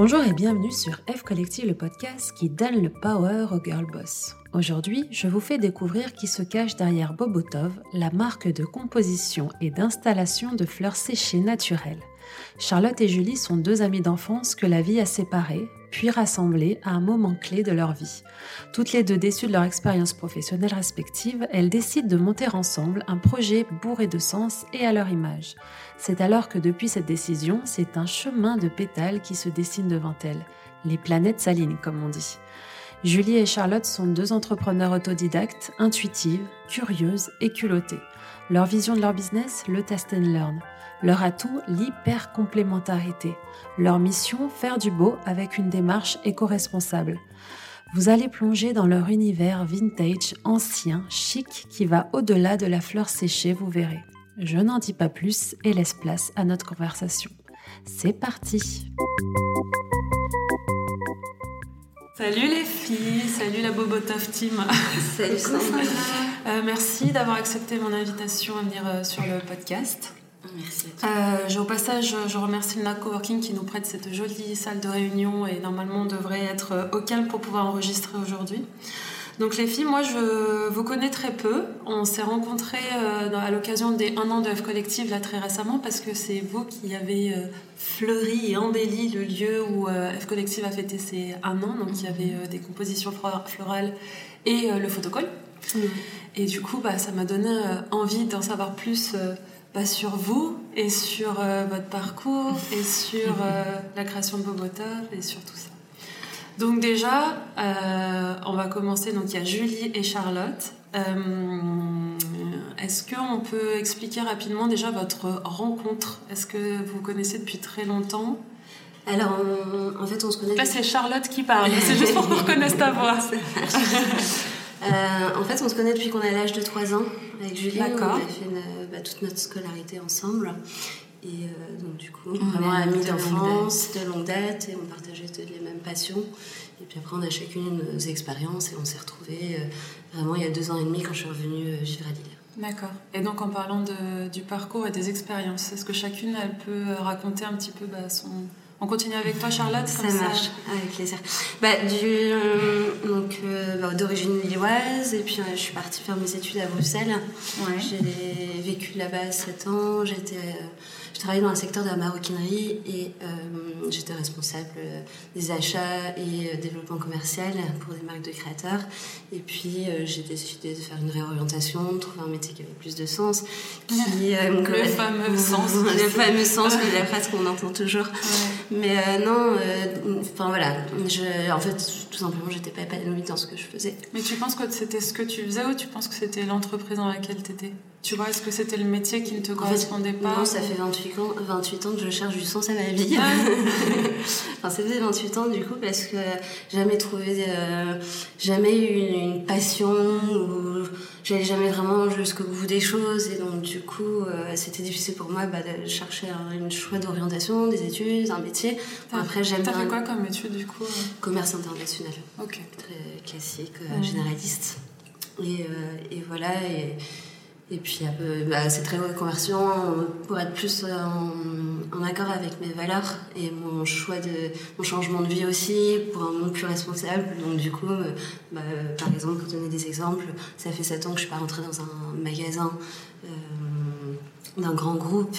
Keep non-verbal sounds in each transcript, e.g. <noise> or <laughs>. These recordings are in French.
Bonjour et bienvenue sur F Collective, le podcast qui donne le power au girl boss. Aujourd'hui, je vous fais découvrir qui se cache derrière Bobotov, la marque de composition et d'installation de fleurs séchées naturelles. Charlotte et Julie sont deux amies d'enfance que la vie a séparées, puis rassemblées à un moment clé de leur vie. Toutes les deux déçues de leur expérience professionnelle respective, elles décident de monter ensemble un projet bourré de sens et à leur image. C'est alors que depuis cette décision, c'est un chemin de pétales qui se dessine devant elles. Les planètes s'alignent, comme on dit. Julie et Charlotte sont deux entrepreneurs autodidactes, intuitives, curieuses et culottées. Leur vision de leur business, le test and learn. Leur atout, l'hyper-complémentarité. Leur mission, faire du beau avec une démarche éco-responsable. Vous allez plonger dans leur univers vintage, ancien, chic, qui va au-delà de la fleur séchée, vous verrez. Je n'en dis pas plus et laisse place à notre conversation. C'est parti Salut les filles, salut la Bobotov team. <laughs> Salut Sandra. Euh, merci d'avoir accepté mon invitation à venir euh, sur le podcast. Merci. Euh, au passage, je remercie le Coworking qui nous prête cette jolie salle de réunion et normalement on devrait être au calme pour pouvoir enregistrer aujourd'hui. Donc les filles, moi je vous connais très peu. On s'est rencontrés euh, à l'occasion des 1 an de F Collective là très récemment parce que c'est vous qui avez euh, fleuri et embelli le lieu où euh, F Collective a fêté ses 1 an. Donc il y avait des compositions florales et le photocall. Et du coup, bah, ça m'a donné envie d'en savoir plus bah, sur vous et sur votre parcours et sur la création de Bobota et sur tout ça. Donc déjà, euh, on va commencer. Donc il y a Julie et Charlotte. Euh, est-ce qu'on peut expliquer rapidement déjà votre rencontre? Est-ce que vous vous connaissez depuis très longtemps? Alors en fait on se connaît... Là c'est Charlotte qui parle, c'est juste pour qu'on reconnaisse ta voix. <laughs> Euh, en fait on se connaît depuis qu'on a l'âge de 3 ans avec Julie. D'accord. On a fait bah, toute notre scolarité ensemble. Et euh, donc, du coup, vraiment amis d'enfance, de longue date, et on partageait les mêmes passions. Et puis après, on a chacune nos expériences et on s'est retrouvés euh, vraiment il y a deux ans et demi quand je suis revenue euh, vivre à Lille. D'accord. Et donc, en parlant de, du parcours et des expériences, est-ce que chacune, elle peut raconter un petit peu bah, son. On continue avec toi, Charlotte Ça marche, avec plaisir. Bah, du, donc, bah, d'origine lilloise, et puis je suis partie faire mes études à Bruxelles. Ouais. J'ai vécu là-bas 7 ans. J'étais je travaillais dans le secteur de la maroquinerie et euh, j'étais responsable des achats et euh, développement commercial pour des marques de créateurs. Et puis euh, j'ai décidé de faire une réorientation, de trouver un métier qui avait plus de sens. Qui, <laughs> le fameux <laughs> sens. le fameux sens de la phrase qu'on entend toujours. Mais non, enfin voilà, je, en fait tout simplement j'étais pas épanouie dans ce que je faisais. Mais tu penses que c'était ce que tu faisais ou tu penses que c'était l'entreprise dans laquelle tu étais tu vois, est-ce que c'était le métier qui ne te correspondait pas Non, ça fait 28 ans, 28 ans que je cherche du sens à ma vie. Ah. <laughs> enfin, ça faisait 28 ans du coup parce que jamais trouvé, euh, jamais eu une, passion ou j'allais jamais vraiment jusqu'au bout des choses et donc du coup euh, c'était difficile pour moi bah, de chercher un, choix d'orientation, des études, un métier. après j'aime. T'as fait quoi comme étude du coup Commerce international. Ok. Très classique, euh, généraliste. Et, et voilà et et puis bah, c'est très reconversion pour être plus en, accord avec mes valeurs et mon choix de mon changement de vie aussi pour un monde plus responsable. Donc du coup, euh, bah, par exemple, pour donner des exemples, ça fait 7 ans que je suis pas rentrée dans un magasin euh, d'un grand groupe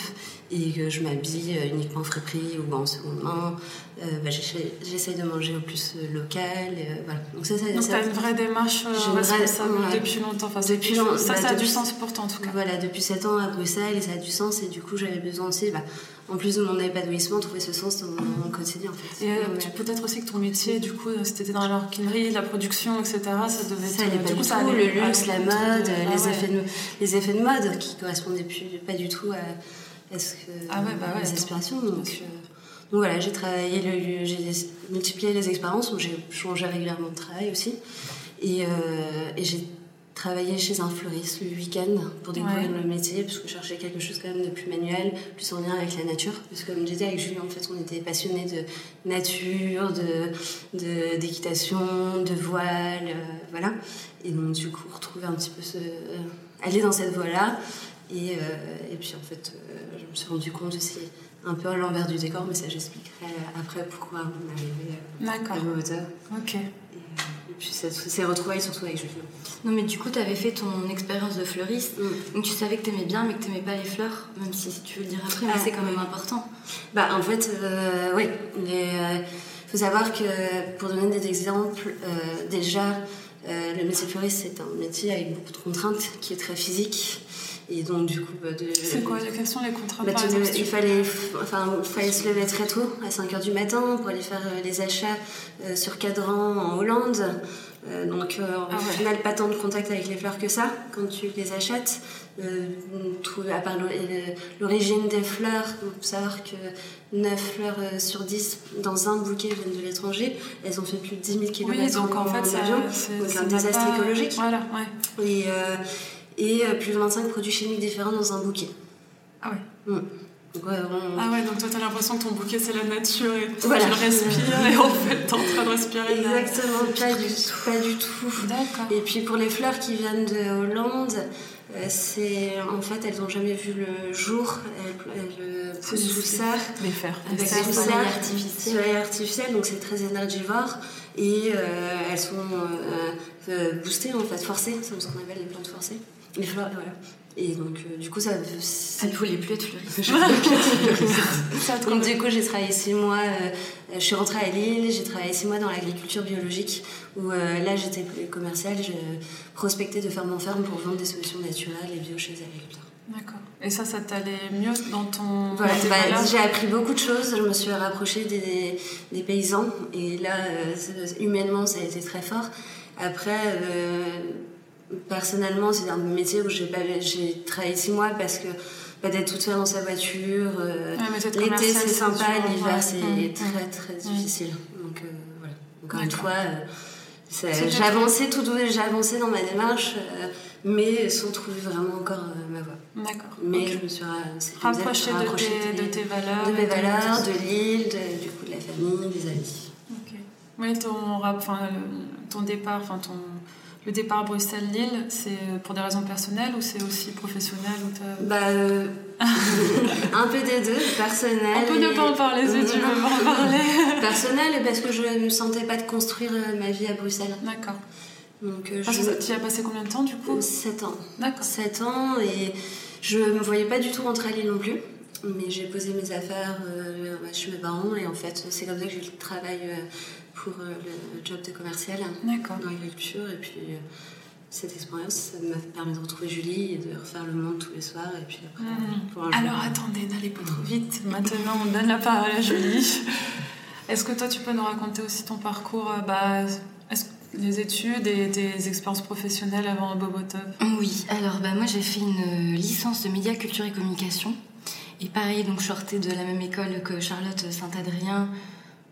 et que je m'habille euh, uniquement friperie ou en seconde main. Euh, bah, J'essaye de manger au plus euh, local. voilà. Donc ça, ça, Donc tu as une vraie démarche responsable depuis longtemps. Enfin, depuis ça, ça, bah, a du sens pour toi en tout cas. Voilà, depuis 7 ans à Bruxelles et ça a du sens et du coup j'avais besoin aussi, bah, en plus de mon épanouissement, trouver ce sens dans mon, quotidien en fait. Et peut-être aussi que ton métier, du coup, étais dans la maroquinerie, la production, etc., ça devait ça être... du coup, ça le luxe, la mode, ah les, effets de, les effets de mode qui correspondaient plus, pas du tout à est-ce que ah ouais, bah les aspirations donc, euh, donc, voilà j'ai travaillé j'ai multiplié les expériences où j'ai changé régulièrement de travail aussi. Et, euh, et j'ai travaillé chez un fleuriste le week-end pour découvrir le métier parce que je cherchais quelque chose quand même de plus manuel plus en lien avec la nature. Parce que comme je disais avec Julie en fait on était passionnés de nature de d'équitation de, voile euh, voilà. Et donc du coup retrouver un petit peu ce aller dans cette voie là Et, et puis en fait, suis rendu compte aussi un peu à l'envers du décor, mais ça j'expliquerai après pourquoi on est arrivé à hauteur. Ok. Et, puis c'est retrouvailles surtout avec Julien. Non, mais du coup, tu avais fait ton expérience de fleuriste, mm. donc tu savais que tu aimais bien, mais que tu n'aimais pas les fleurs, même si, tu veux le dire après, mais ah, c'est quand même important. Bah, en fait, euh, oui. Il euh, faut savoir que, pour donner des exemples, euh, déjà, le métier fleuriste, c'est un métier avec beaucoup de contraintes, qui est très physique. Et donc, du coup, bah, de... C'est quoi Quelles sont les contraintes bah, Il fallait, enfin, fallait se lever très tôt, à 5h du matin, pour aller faire les achats sur cadran en Hollande. Euh, donc euh, au ah final, pas tant de contact avec les fleurs que ça quand tu les achètes. Euh, tout, à part l'origine des fleurs, il faut savoir que 9 fleurs sur 10 dans un bouquet viennent de l'étranger. Elles ont fait plus de 10 000 km oui, donc en, fait, c'est un désastre écologique. Voilà, ouais. Et, et plus de 25 produits chimiques différents dans un bouquet. Ah ouais. Mm. Ah ouais, donc toi t'as l'impression que ton bouquet c'est la nature et tu le respires et en fait t'es en train de respirer. Exactement, pas du tout. Pas du tout. D'accord. Et puis pour les fleurs qui viennent de Hollande, euh, c'est en fait elles n'ont jamais vu le jour, elles, poussent sous serre. Les fers. Avec des soleil artificiel. artificiel, donc c'est très énergivore et euh, elles sont euh, boostées en fait, forcées, c'est ce qu'on appelle les plantes forcées. Les fleurs, voilà. Et donc, euh, du coup, ça. Elle ne voulait plus être fleuriste. <laughs> donc, du coup, j'ai travaillé six mois. Euh, je suis rentrée à Lille, j'ai travaillé six mois dans l'agriculture biologique, où euh, là, j'étais commerciale, je prospectais de ferme en ferme pour vendre des solutions naturelles et bio chez les agriculteurs. D'accord. Et ça, ça t'allait mieux dans ton. Voilà, bah, j'ai appris beaucoup de choses. Je me suis rapprochée des, des, paysans. Et là, humainement, ça a été très fort. Après, personnellement, c'est un métier où j'ai travaillé six mois parce que bah, d'être toute seule dans sa voiture, euh, l'été c'est sympa, l'hiver c'est très très difficile. Donc euh, voilà. Encore une fois, euh, j'ai avancé tout avancé dans ma démarche, mais sans trouver vraiment encore ma voie. D'accord. Mais je me suis rapprochée de, de, tes valeurs, de mes valeurs, de l'île, du coup de la famille, des amis. Ok. Oui, ton, ton départ, enfin ton le départ Bruxelles-Lille, c'est pour des raisons personnelles ou c'est aussi professionnel ou bah, euh, <laughs> Un peu des deux, personnel. On peut ne pas en parler si tu veux en parler. <laughs> personnel, parce que je ne me sentais pas de construire euh, ma vie à Bruxelles. D'accord. Donc, euh, ah, Tu y as passé combien de temps du coup? 7 ans. D'accord. 7 ans et je ne me voyais pas du tout rentrer à Lille non plus. Mais j'ai posé mes affaires chez mes parents et en fait c'est comme ça que j'ai eu le travail pour euh, le job de commercial dans l'agriculture. Et puis euh, cette expérience, ça m'a permis de retrouver Julie et de refaire le monde tous les soirs. Et puis après, mmh. Alors attendez, n'allez pas trop vite. Maintenant, on donne la parole à Julie. Est-ce que toi, tu peux nous raconter aussi ton parcours euh, bah, les études et tes expériences professionnelles avant Bobotov Oui, alors bah, moi j'ai fait une licence de médias, culture et communication. Et pareil, donc je sortais de la même école que Charlotte Saint-Adrien.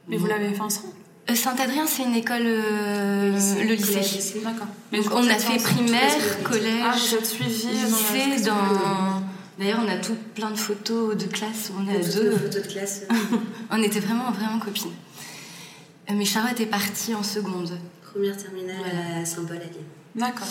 Mais vous l'avez fait ensemble? Saint-Adrien, c'est une école, euh, le lycée. D'accord. on a fait primaire, collège, ah, suivi lycée. Dans... D'ailleurs, on a tout plein de photos de classe. On a deux. photos de classe. <laughs> on était vraiment, vraiment copines. Euh, mais Charlotte est partie en seconde. Première terminale à Saint-Paul à D'accord.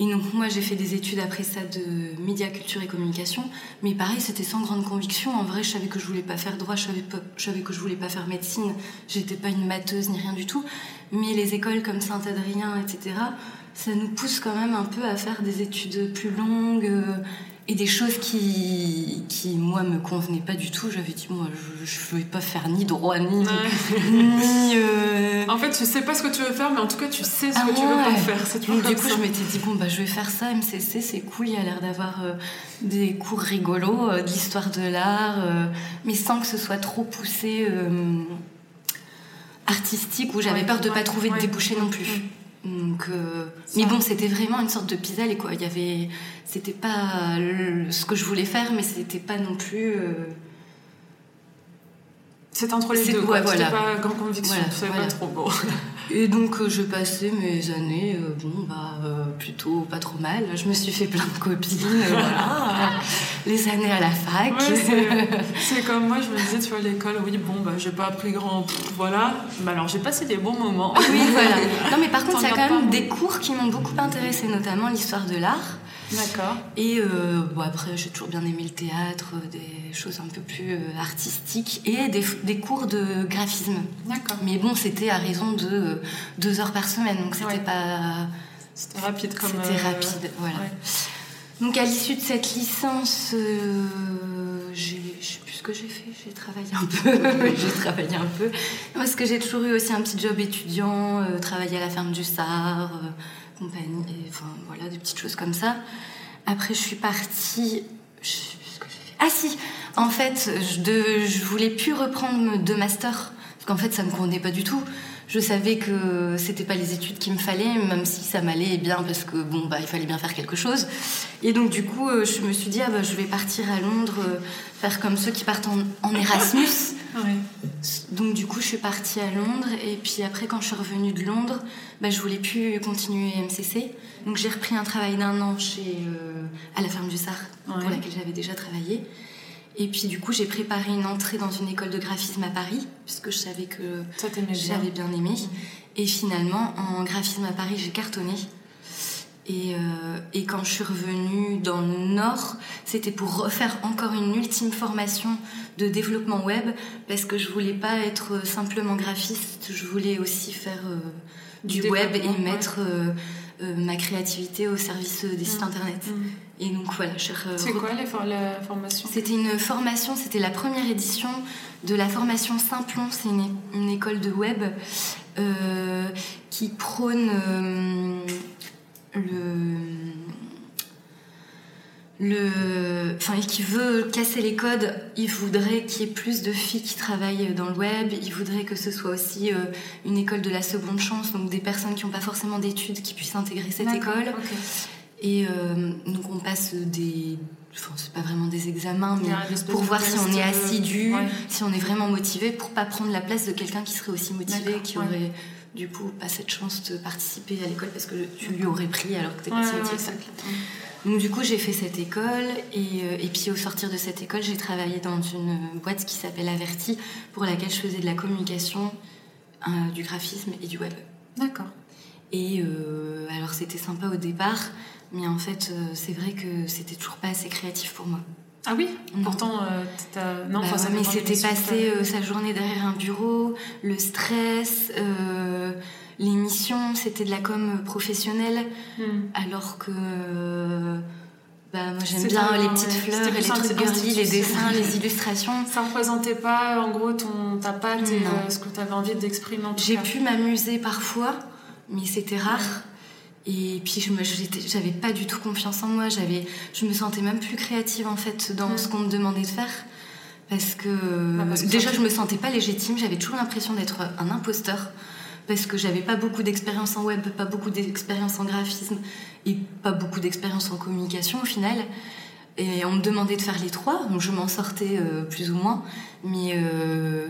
Et donc moi j'ai fait des études après ça de médias, culture et communication, mais pareil c'était sans grande conviction. En vrai je savais que je voulais pas faire droit, je savais, je savais que je voulais pas faire médecine, j'étais pas une matheuse ni rien du tout. Mais les écoles comme Saint-Adrien, etc., ça nous pousse quand même un peu à faire des études plus longues euh, et des choses qui, qui, moi, me convenaient pas du tout. J'avais dit, moi, je ne vais pas faire ni droit, ni. <laughs> ni euh, En fait, tu sais pas ce que tu veux faire, mais en tout cas, tu sais ce que tu veux pas faire. C'est Du coup, je m'étais dit, bon, bah, je vais faire ça, MCC, c'est cool, il y a l'air d'avoir euh, des cours rigolos, euh, de l'histoire de l'art, mais sans que ce soit trop poussé artistique, où j'avais peur de pas trouver de débouché non plus. Donc, euh, mais bon, c'était vraiment une sorte de pis quoi. Il y avait, c'était pas ce que je voulais faire, mais c'était pas non plus. Euh, c'est entre les deux, quoi. Voilà. pas grande conviction, c'est pas trop beau. <laughs> Et donc, euh, je passais mes années, euh, bon, bah, euh, plutôt pas trop mal. Je me suis fait plein de copines, voilà. <laughs> Les années à la fac. <laughs> c'est comme moi, je me disais, tu vois, l'école, oui, bon, bah, j'ai pas appris grand, voilà. Mais alors, j'ai passé des bons moments. Oui, voilà. Non, mais par contre, il y a quand même des cours qui m'ont beaucoup intéressée, notamment l'histoire de l'art. D'accord. Et euh, bon, après, j'ai toujours bien aimé le théâtre, des choses un peu plus euh, artistiques et des, des, cours de graphisme. D'accord. Mais bon, c'était à raison de euh, deux heures par semaine, donc c'était ouais. pas. C'était rapide comme. C'était rapide, voilà. Ouais. Donc à l'issue de cette licence, j'ai je sais plus ce que j'ai fait, j'ai travaillé un peu, <laughs> j'ai travaillé un peu, parce que j'ai toujours eu aussi un petit job étudiant, euh, travailler à la ferme du Sar, euh, compagnie, et, voilà, des petites choses comme ça. Après je suis partie, je. Ah si, en fait, je, voulais plus reprendre deux masters, parce qu'en fait ça me convenait pas du tout je savais que c'était pas les études qu'il me fallait, même si ça m'allait bien parce que bon bah il fallait bien faire quelque chose. Et donc du coup, je me suis dit ah bah je vais partir à Londres, faire comme ceux qui partent en, en Erasmus. Donc du coup, je suis partie à Londres et puis après quand je suis revenue de Londres, bah, je voulais plus continuer MCC. Donc j'ai repris un travail d'un an chez euh, à la ferme du Sar Ouais. pour laquelle j'avais déjà travaillé. Et puis du coup, j'ai préparé une entrée dans une école de graphisme à Paris, puisque je savais que bien. j'avais bien aimé. Et finalement, en graphisme à Paris, j'ai cartonné. Et, euh, et quand je suis revenue dans le Nord, c'était pour refaire encore une ultime formation de développement web, parce que je voulais pas être simplement graphiste, je voulais aussi faire euh, du Du web et mettre euh, euh, ma créativité au service euh, des sites Mm. internet. Mm. Et donc voilà, je C'est quoi les for- la formation? C'était une formation, c'était la première édition de la formation Simplon. C'est une, école de web euh, qui prône euh, le. Le, enfin, et qui veut casser les codes, il voudrait qu'il y ait plus de filles qui travaillent dans le web. Il voudrait que ce soit aussi euh, une école de la seconde chance, donc des personnes qui n'ont pas forcément d'études qui puissent intégrer cette école. Et euh, donc on passe des, enfin c'est pas vraiment des examens, mais pour voir si on est euh, assidu, ouais. si on est vraiment motivé, pour pas prendre la place de quelqu'un qui serait aussi motivé, qui ouais. aurait du coup pas cette chance de participer à l'école parce que tu lui aurais pris alors que t'es pas Ouais, si ouais, motivé. ouais, que ça. c'est clair. Donc du coup j'ai fait cette école et, euh, et puis au sortir de cette école j'ai travaillé dans une boîte qui s'appelle Averti pour laquelle je faisais de la communication, euh, du graphisme et du web. D'accord. Et euh, alors c'était sympa au départ, mais en fait euh, c'est vrai que c'était toujours pas assez créatif pour moi. Ah oui Non. Pourtant, euh, non, Bah enfin, ça ouais, mais c'était passé euh, sa journée derrière un bureau, le stress, euh, l'émission, c'était de la com professionnelle, Hmm. alors que euh, bah, moi j'aime bien les petites fleurs les trucs girly, les dessins, les illustrations. Ça représentait pas, en gros, ton, ta patte et euh, ce que tu avais envie d'exprimer en tout J'ai pu m'amuser parfois, mais c'était rare. Et puis j'avais pas du tout confiance en moi. J'avais, je me sentais même plus créative en fait dans Mm. ce qu'on me demandait de faire, parce que, Bah, parce que déjà je me sentais pas légitime. J'avais toujours l'impression d'être un imposteur parce que j'avais pas beaucoup d'expérience en web, pas beaucoup d'expérience en graphisme et pas beaucoup d'expérience en communication au final. Et on me demandait de faire les trois, donc je m'en sortais euh, plus ou moins, mais euh,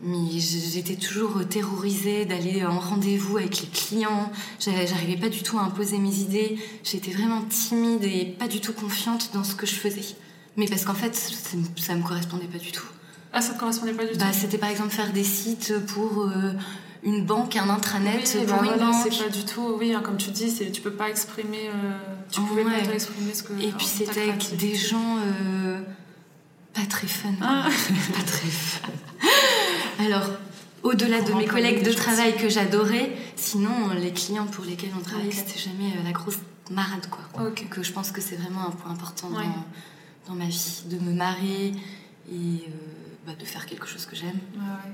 mais j'étais toujours terrorisée d'aller en rendez-vous avec les clients. J'a- J'arrivais pas du tout à imposer mes idées. J'étais vraiment timide et pas du tout confiante dans ce que je faisais. Mais parce qu'en fait, ça me- correspondait pas du tout. Ah, ça te correspondait pas du tout Bah, c'était par exemple faire des sites pour euh, une banque, un intranet Oui, pour bah une voilà, banque. c'est pas du tout, oui, hein, comme tu dis, tu peux pas exprimer, euh, tu pouvais Ouais. pas exprimer ce que. Et puis ta c'était avec des gens euh, pas très fun. Ah. <laughs> pas très fun. Alors, au-delà de mes collègues de travail que j'adorais, sinon les clients pour lesquels on travaillait, c'était jamais euh, la grosse marade quoi. Que je pense que c'est vraiment un point important Ouais. dans, dans ma vie, de me marrer et euh, bah, de faire quelque chose que j'aime. Ouais, ouais.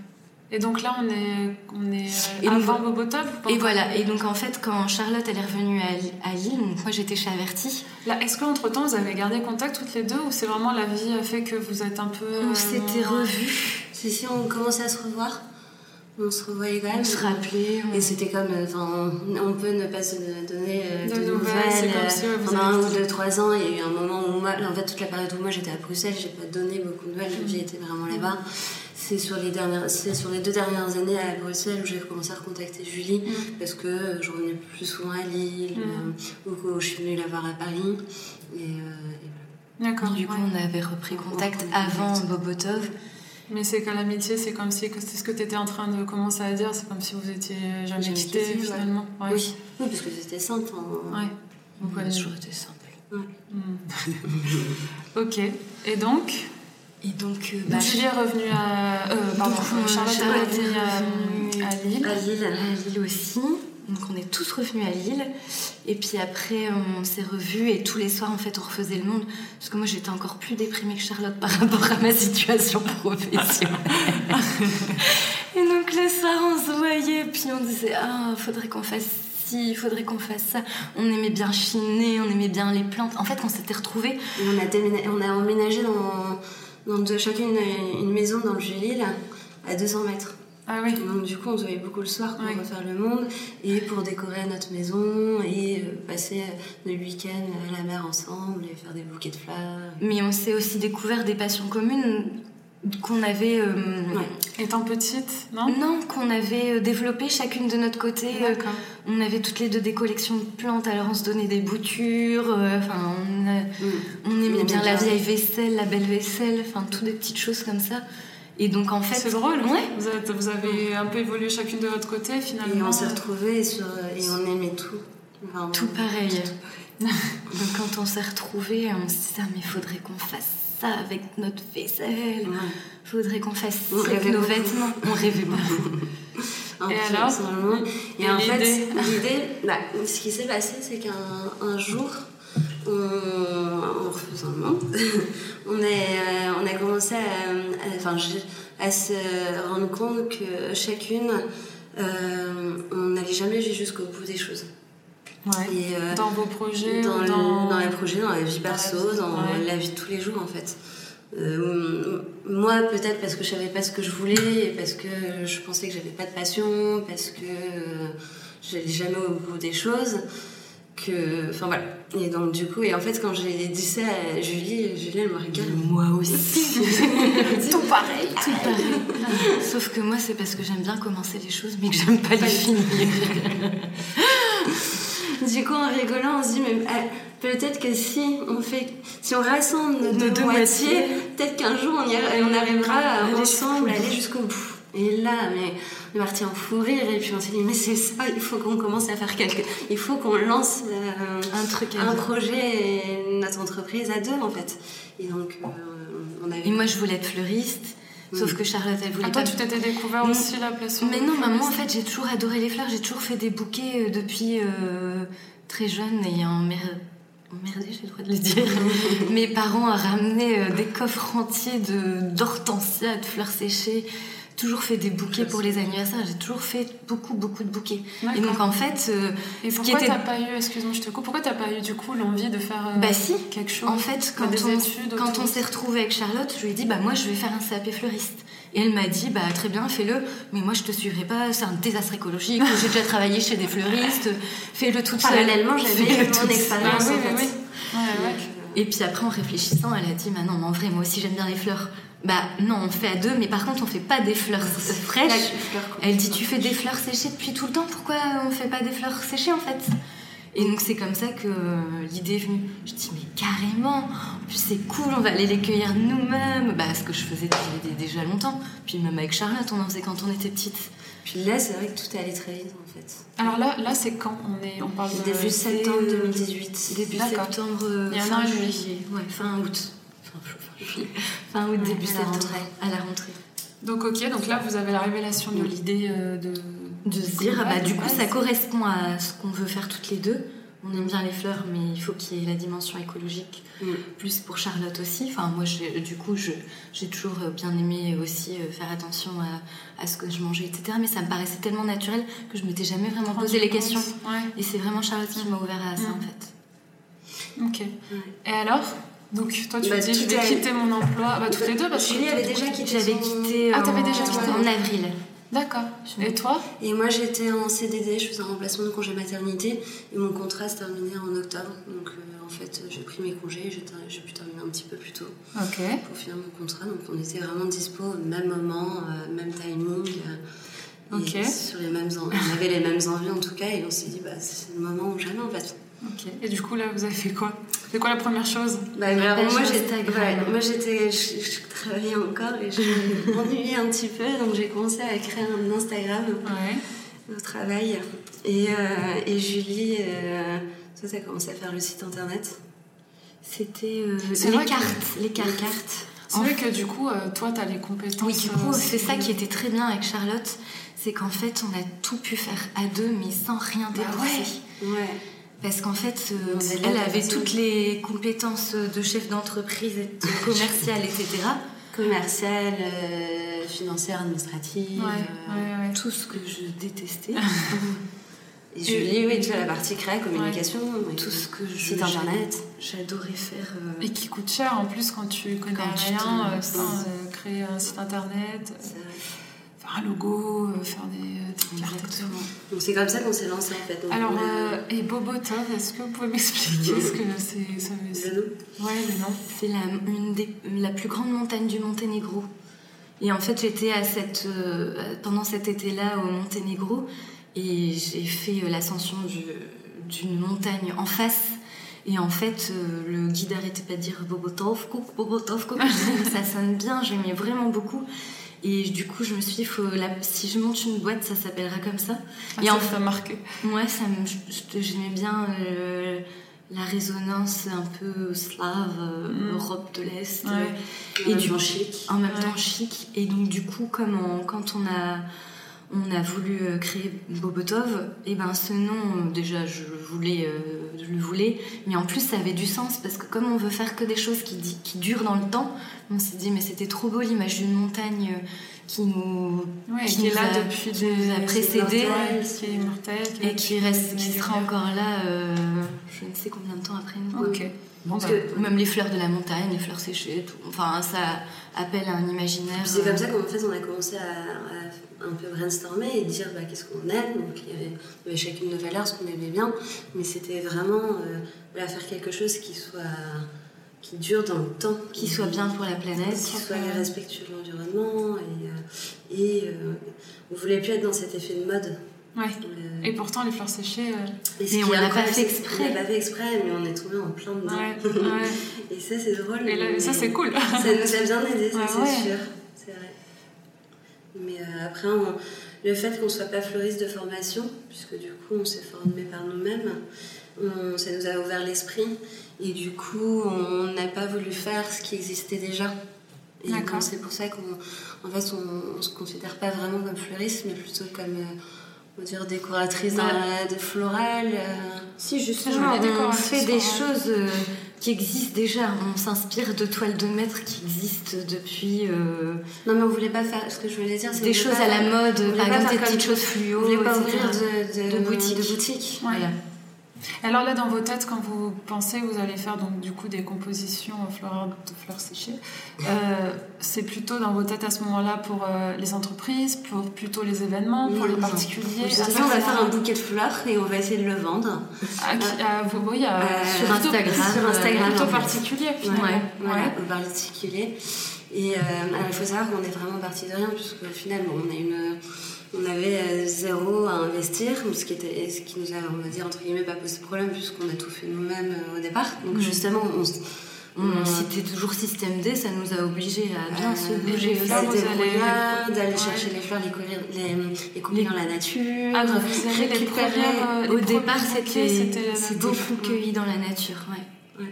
Et donc là, on est, on est euh, Et donc, avant Bobotov Et voilà, et donc en fait quand Charlotte elle est revenue à, à Lille, donc moi j'étais chez Averti, Là, est-ce qu'entre temps, vous avez gardé contact toutes les deux ou c'est vraiment la vie a fait que vous êtes un peu. on euh, s'était revus, Si, si, on commençait à se revoir. On se revoyait quand même. on se rappelait. on- Et c'était comme, euh, enfin, on peut ne pas se donner euh, De de, nouvelles, nouvelles. c'est comme euh, si, ouais, pendant un ou deux, trois ans, il y a eu un moment où moi, en fait, toute la période où moi j'étais à Bruxelles, j'ai pas donné beaucoup de nouvelles, j'ai été vraiment là-bas. C'est sur les dernières, c'est sur les deux dernières années à Bruxelles où j'ai commencé à recontacter Julie Mm. parce que je revenais plus souvent à Lille Mm. euh, ou que je suis venue la voir à Paris. Et, euh, et D'accord. Du coup, ouais. on avait repris contact On- on- avant Bobotov. Mais c'est qu'à l'amitié, c'est comme si, que c'est ce que tu étais en train de commencer à dire, c'est comme si vous étiez jamais ouais. finalement. Ouais. Oui. oui, parce que c'était simple. hein. Ouais. On Ouais. a toujours été simple. ok. Et donc Et donc, euh, bah, bah, Julie est revenue à. Euh, pardon, Donc, Charlotte est revenue à, à Lille. À Lille. à Lille aussi. Donc on est tous revenus à Lille. Et puis après, on s'est revus et tous les soirs, en fait, on refaisait le monde. Parce que moi, j'étais encore plus déprimée que Charlotte par <laughs> rapport à ma situation professionnelle. <laughs> et donc le soir, on se voyait, puis on disait, ah, faudrait qu'on fasse ci, il faudrait qu'on fasse ça. On aimait bien chiner, on aimait bien les plantes. En fait, on s'était retrouvés. Et on, a déménagé, on a emménagé dans, dans de, chacune une, maison dans le Vieux-Lille à 200 mètres. Ah oui. Donc du coup, on se voyait beaucoup le soir pour Ouais. refaire le monde et pour décorer notre maison et euh, passer le week-end à la mer ensemble et faire des bouquets de fleurs. Mais on s'est aussi découvert des passions communes qu'on avait. euh, Ouais. Étant petite, non? Non, qu'on avait euh, développé chacune de notre côté. Euh, D'accord. On avait toutes les deux des collections de plantes, alors on se donnait des boutures. euh, Enfin, on, Mm. on aimait bien la vieille vaisselle, la belle vaisselle, enfin, toutes des petites choses comme ça. Et donc, en fait. C'est drôle. Ouais. Vous, êtes- vous avez un peu évolué chacune de votre côté finalement. Et on s'est retrouvés sur, et on aimait tout. Enfin, Tout on- pareil. <laughs> Donc, quand on s'est retrouvés, on se disait, ah, mais faudrait qu'on fasse ça avec notre vaisselle. Ouais. Faudrait qu'on fasse On ça avec nos beaucoup. vêtements. On rêvait beaucoup. Un <laughs> Et alors? Et, Et en fait, l'idée? l'idée, bah, ce qui s'est passé, c'est qu'un un jour, <laughs> on, en refaisant le monde, on, euh, a commencé à, à- enfin, je- à se rendre compte que chacune, euh, on n'allait jamais jusqu'au bout des choses. Ouais. Et, euh, Dans vos projets dans, ou le- dans... dans les projets, dans la vie dans la perso, vie, dans ouais. la vie de tous les jours en fait. Euh, moi, peut-être parce que je savais pas ce que je voulais, et parce que je pensais que j'avais pas de passion, parce que euh, j'allais jamais au bout des choses. Que, enfin voilà. Et donc, du coup, et en fait, quand j'ai dit ça à Julie, Julie, elle me regarde. Moi aussi. <laughs> Tout pareil. Tout pareil. Sauf que moi, c'est parce que j'aime bien commencer les choses, mais que j'aime pas les finir. <laughs> Du coup, en rigolant, on se dit, mais ah, peut-être que si on fait, si on rassemble nos, deux, deux moitiés, moitiés. peut-être qu'un jour on, y on arrivera à Aller ensemble jusqu'au aller jusqu'au bout. Et là, mais on est parti en fou rire et puis on s'est dit, mais c'est ça, il faut qu'on commence à faire quelque, il faut qu'on lance euh, Un truc un deux. projet, et notre entreprise à deux en fait. Et donc, euh, on avait. Et moi, je voulais être fleuriste. Sauf que Charlotte, elle voulait Ah, toi, pas. tu t'étais découvert aussi la passion Mais non, maman, en fait, j'ai toujours adoré les fleurs. J'ai toujours fait des bouquets euh, depuis euh, très jeune et en mer... Emmerdé, j'ai le droit de le dire. <laughs> Mes parents ont ramené euh, des coffres entiers de d'hortensias, de fleurs séchées. Toujours fait des bouquets pour les anniversaires. J'ai toujours fait beaucoup, beaucoup de bouquets. Et donc, en fait, euh, Et ce qui pourquoi était- t'as pas eu, excuse-moi, je te coupe, pourquoi t'as pas eu du coup l'envie de faire euh, Bah si. quelque chose? En fait, quand on, études quand autour on de s'est retrouvé avec Charlotte, je lui ai dit bah moi je vais faire un CAP fleuriste. Et elle m'a dit bah très bien, fais-le, mais moi je te suivrai pas, c'est un désastre écologique. J'ai déjà travaillé chez des fleuristes, fais-le toute seule. Parallèlement, j'avais mon expérience Ah oui, en oui, fait. oui. Ouais, ouais. Et puis après en réfléchissant, elle a dit bah non, mais en vrai moi aussi j'aime bien les fleurs. Bah non, on fait à deux, mais par contre on fait pas des fleurs <laughs> fraîches. Elle dit tu fais des fleurs séchées depuis tout le temps, pourquoi on fait pas des fleurs séchées en fait? Et donc c'est comme ça que euh, l'idée est venue. Je dis mais carrément, en plus c'est cool, on va aller les cueillir nous-mêmes. Bah ce que je faisais depuis déjà longtemps. Puis même avec Charlotte, on en faisait quand on était petite. Puis là, c'est vrai que tout est allé très vite en fait. Alors là, là c'est quand on est, on parle de Début septembre euh, 2018. Début septembre, euh, Il y a un et demi. juillet, ouais, fin août. Fin, <laughs> fin août, début septembre. À la rentrée. Donc ok, donc là vous avez la révélation de l'idée euh, de de se dire, ah bah, du coup, ça correspond à ce qu'on veut faire toutes les deux. On aime bien les fleurs, mais il faut qu'il y ait la dimension écologique, Mm. plus pour Charlotte aussi. Enfin, moi, j'ai- du coup, je- j'ai toujours bien aimé aussi euh, faire attention à, à ce que je mangeais, etc. Mais ça me paraissait tellement naturel que je m'étais jamais vraiment posé les questions. Ouais. Et c'est vraiment Charlotte qui m'a ouvert à ça, Mm. en fait. Ok. Et alors? Donc toi tu Bah, dis je vais quitter mon emploi, bah toutes les deux parce que Julie avait déjà quitté J'avais quitté Ah, t'avais déjà quitté. en avril. D'accord. Et toi Et moi j'étais en CDD, je faisais un remplacement de congé maternité et mon contrat se terminait en octobre. Donc euh, en fait j'ai pris mes congés, j'ai pu terminer un petit peu plus tôt Ok. pour finir mon contrat. Donc on était vraiment dispo au même moment, euh, même timing. euh, et sur les mêmes en- on avait les mêmes envies en tout cas et on s'est dit bah c'est le moment ou jamais en fait. Et du coup là vous avez fait quoi? C'est quoi la première chose? Bah, alors, Page moi j'étais ouais, moi j'étais je, je travaillais encore et je <laughs> m'ennuyais un petit peu donc j'ai commencé à créer un Instagram. Ouais. au travail. Et, euh, et Julie, euh, toi, t'as commencé à faire le site internet. C'était euh, les cartes, les cartes. <laughs> C'est vrai que du coup, euh, toi, tu as les compétences. Oui, du coup, euh, c'est ça qui était très bien avec Charlotte, c'est qu'en fait, on a tout pu faire à deux, mais sans rien Bah dépenser. Ouais. Parce qu'en fait, euh, elle avait toute toutes les compétences de chef d'entreprise, et de <laughs> commercial, etc. Commerciale, euh, financière, administrative. Ouais, euh, ouais, ouais. Tout ce que je détestais, <laughs> Et Julie, oui, tu as la partie créa, communication, tout ce que je- site internet. j'adorais faire. euh, Et qui coûte cher en plus quand tu connais Quand tu rien, te- euh, euh, créer un site internet, C'est vrai. Faire un logo, euh, faire des, des cartes et tout. Donc c'est comme ça qu'on s'est lancé en fait. Donc, Alors, euh, et Bobotov, est-ce que vous pouvez m'expliquer ce que c'est ça le nom. Ouais, le nom. C'est la, une des, la plus grande montagne du Monténégro. Et en fait, j'étais à cette, euh, pendant cet été-là au Monténégro et j'ai fait euh, l'ascension du- d'une montagne en face. Et en fait, euh, le guide arrêtait pas de dire Bobotovko, Bobotovko. <laughs> Ça sonne bien, j'aimais vraiment beaucoup. Et du coup, je me suis dit, faut la- si je monte une boîte, ça s'appellera comme ça. Ah, Et ça en t'a marqué. Ouais, ça me- j'aimais bien euh, la résonance un peu slave, euh, Mm. Europe de l'Est. Ouais. Et Et du du- chic. en même Ouais. temps chic. Et donc, du coup, comme on- quand on a, on a voulu euh, créer Bobotov, et ben ce nom, déjà, je le voulais, euh, je le voulais, mais en plus, ça avait du sens parce que comme on veut faire que des choses qui, durent dans le temps, on s'est dit, mais c'était trop beau l'image d'une montagne euh, qui nous. Ouais, Qui qui, est nous là a- depuis qui des nous a précédés. Ouais, qui est immortel. qui est là Et qui, reste, qui sera encore là, euh, je ne sais combien de temps après nous. Bon, Parce bah, que même les fleurs de la montagne, les fleurs séchées, tout. Enfin, ça appelle à un imaginaire. C'est comme euh, ça qu'en fait on a commencé à, à un peu brainstormer et dire bah, qu'est-ce qu'on aime. Donc il y, avait, il y avait chacune nos valeurs, ce qu'on aimait bien, mais c'était vraiment euh, voilà, faire quelque chose qui soit qui dure dans le temps, qui soit bien pour la planète. qui soit respectueux de l'environnement et, euh, et euh, on voulait plus être dans cet effet de mode. Ouais. Euh, Et pourtant, les fleurs séchées. euh, et on l'a pas fait exprès. On l'a pas fait exprès, mais on est tombé en plein dedans. ouais, <laughs> ouais. Et ça c'est drôle. Et là, mais- ça, c'est cool. Ça nous a bien aidé, ça c'est ouais. sûr. C'est vrai. Mais euh, après, on- le fait qu'on ne soit pas fleuriste de formation, puisque du coup on s'est formé par nous-mêmes, on- ça nous a ouvert l'esprit. Et du coup, on n'a pas voulu faire ce qui existait déjà. Et c'est pour ça qu'en en fait, on ne se considère pas vraiment comme fleuriste, mais plutôt comme euh, on dire décoratrice dans la- de florale. euh. Si, justement, on fait des choses euh, qui existent déjà. On s'inspire de toiles de maître qui existent depuis euh, Non, mais on voulait pas faire. Ce que je voulais dire, c'est des choses à la mode, par exemple des petites choses On fluo, voulait pas etc. ouvrir de, de, de boutique. de boutique. Ouais. Voilà. Alors là, dans vos têtes, quand vous pensez que vous allez faire donc du coup des compositions en fleurs, de fleurs séchées, euh, c'est plutôt dans vos têtes à ce moment-là pour euh, les entreprises, pour plutôt les événements, pour les particuliers. On va faire un bouquet de fleurs et on va essayer de le vendre. Ah, qui- vous, oui, euh, plutôt- sur Instagram, sur Instagram, plutôt particulier finalement. Ouais, Voilà, Ouais. au particulier. Et il faut savoir qu'on est vraiment parti de rien, puisqu'au final, bon, on, a une, on avait euh, zéro à investir, ce qui, était, ce qui nous a, on va dire, entre guillemets, pas posé problème, puisqu'on a tout fait nous-mêmes euh, au départ. Donc, Mhm. justement, on, On on- citait toujours système D, ça nous a obligés à bien Euh, se bouger C'était d'aller Ouais. chercher les fleurs, les courir, les, les couper dans la nature. Ah, donc vous avez les premières, euh, Au les départ, c'était c'était c'était beaucoup. cueilli dans la nature. Ouais.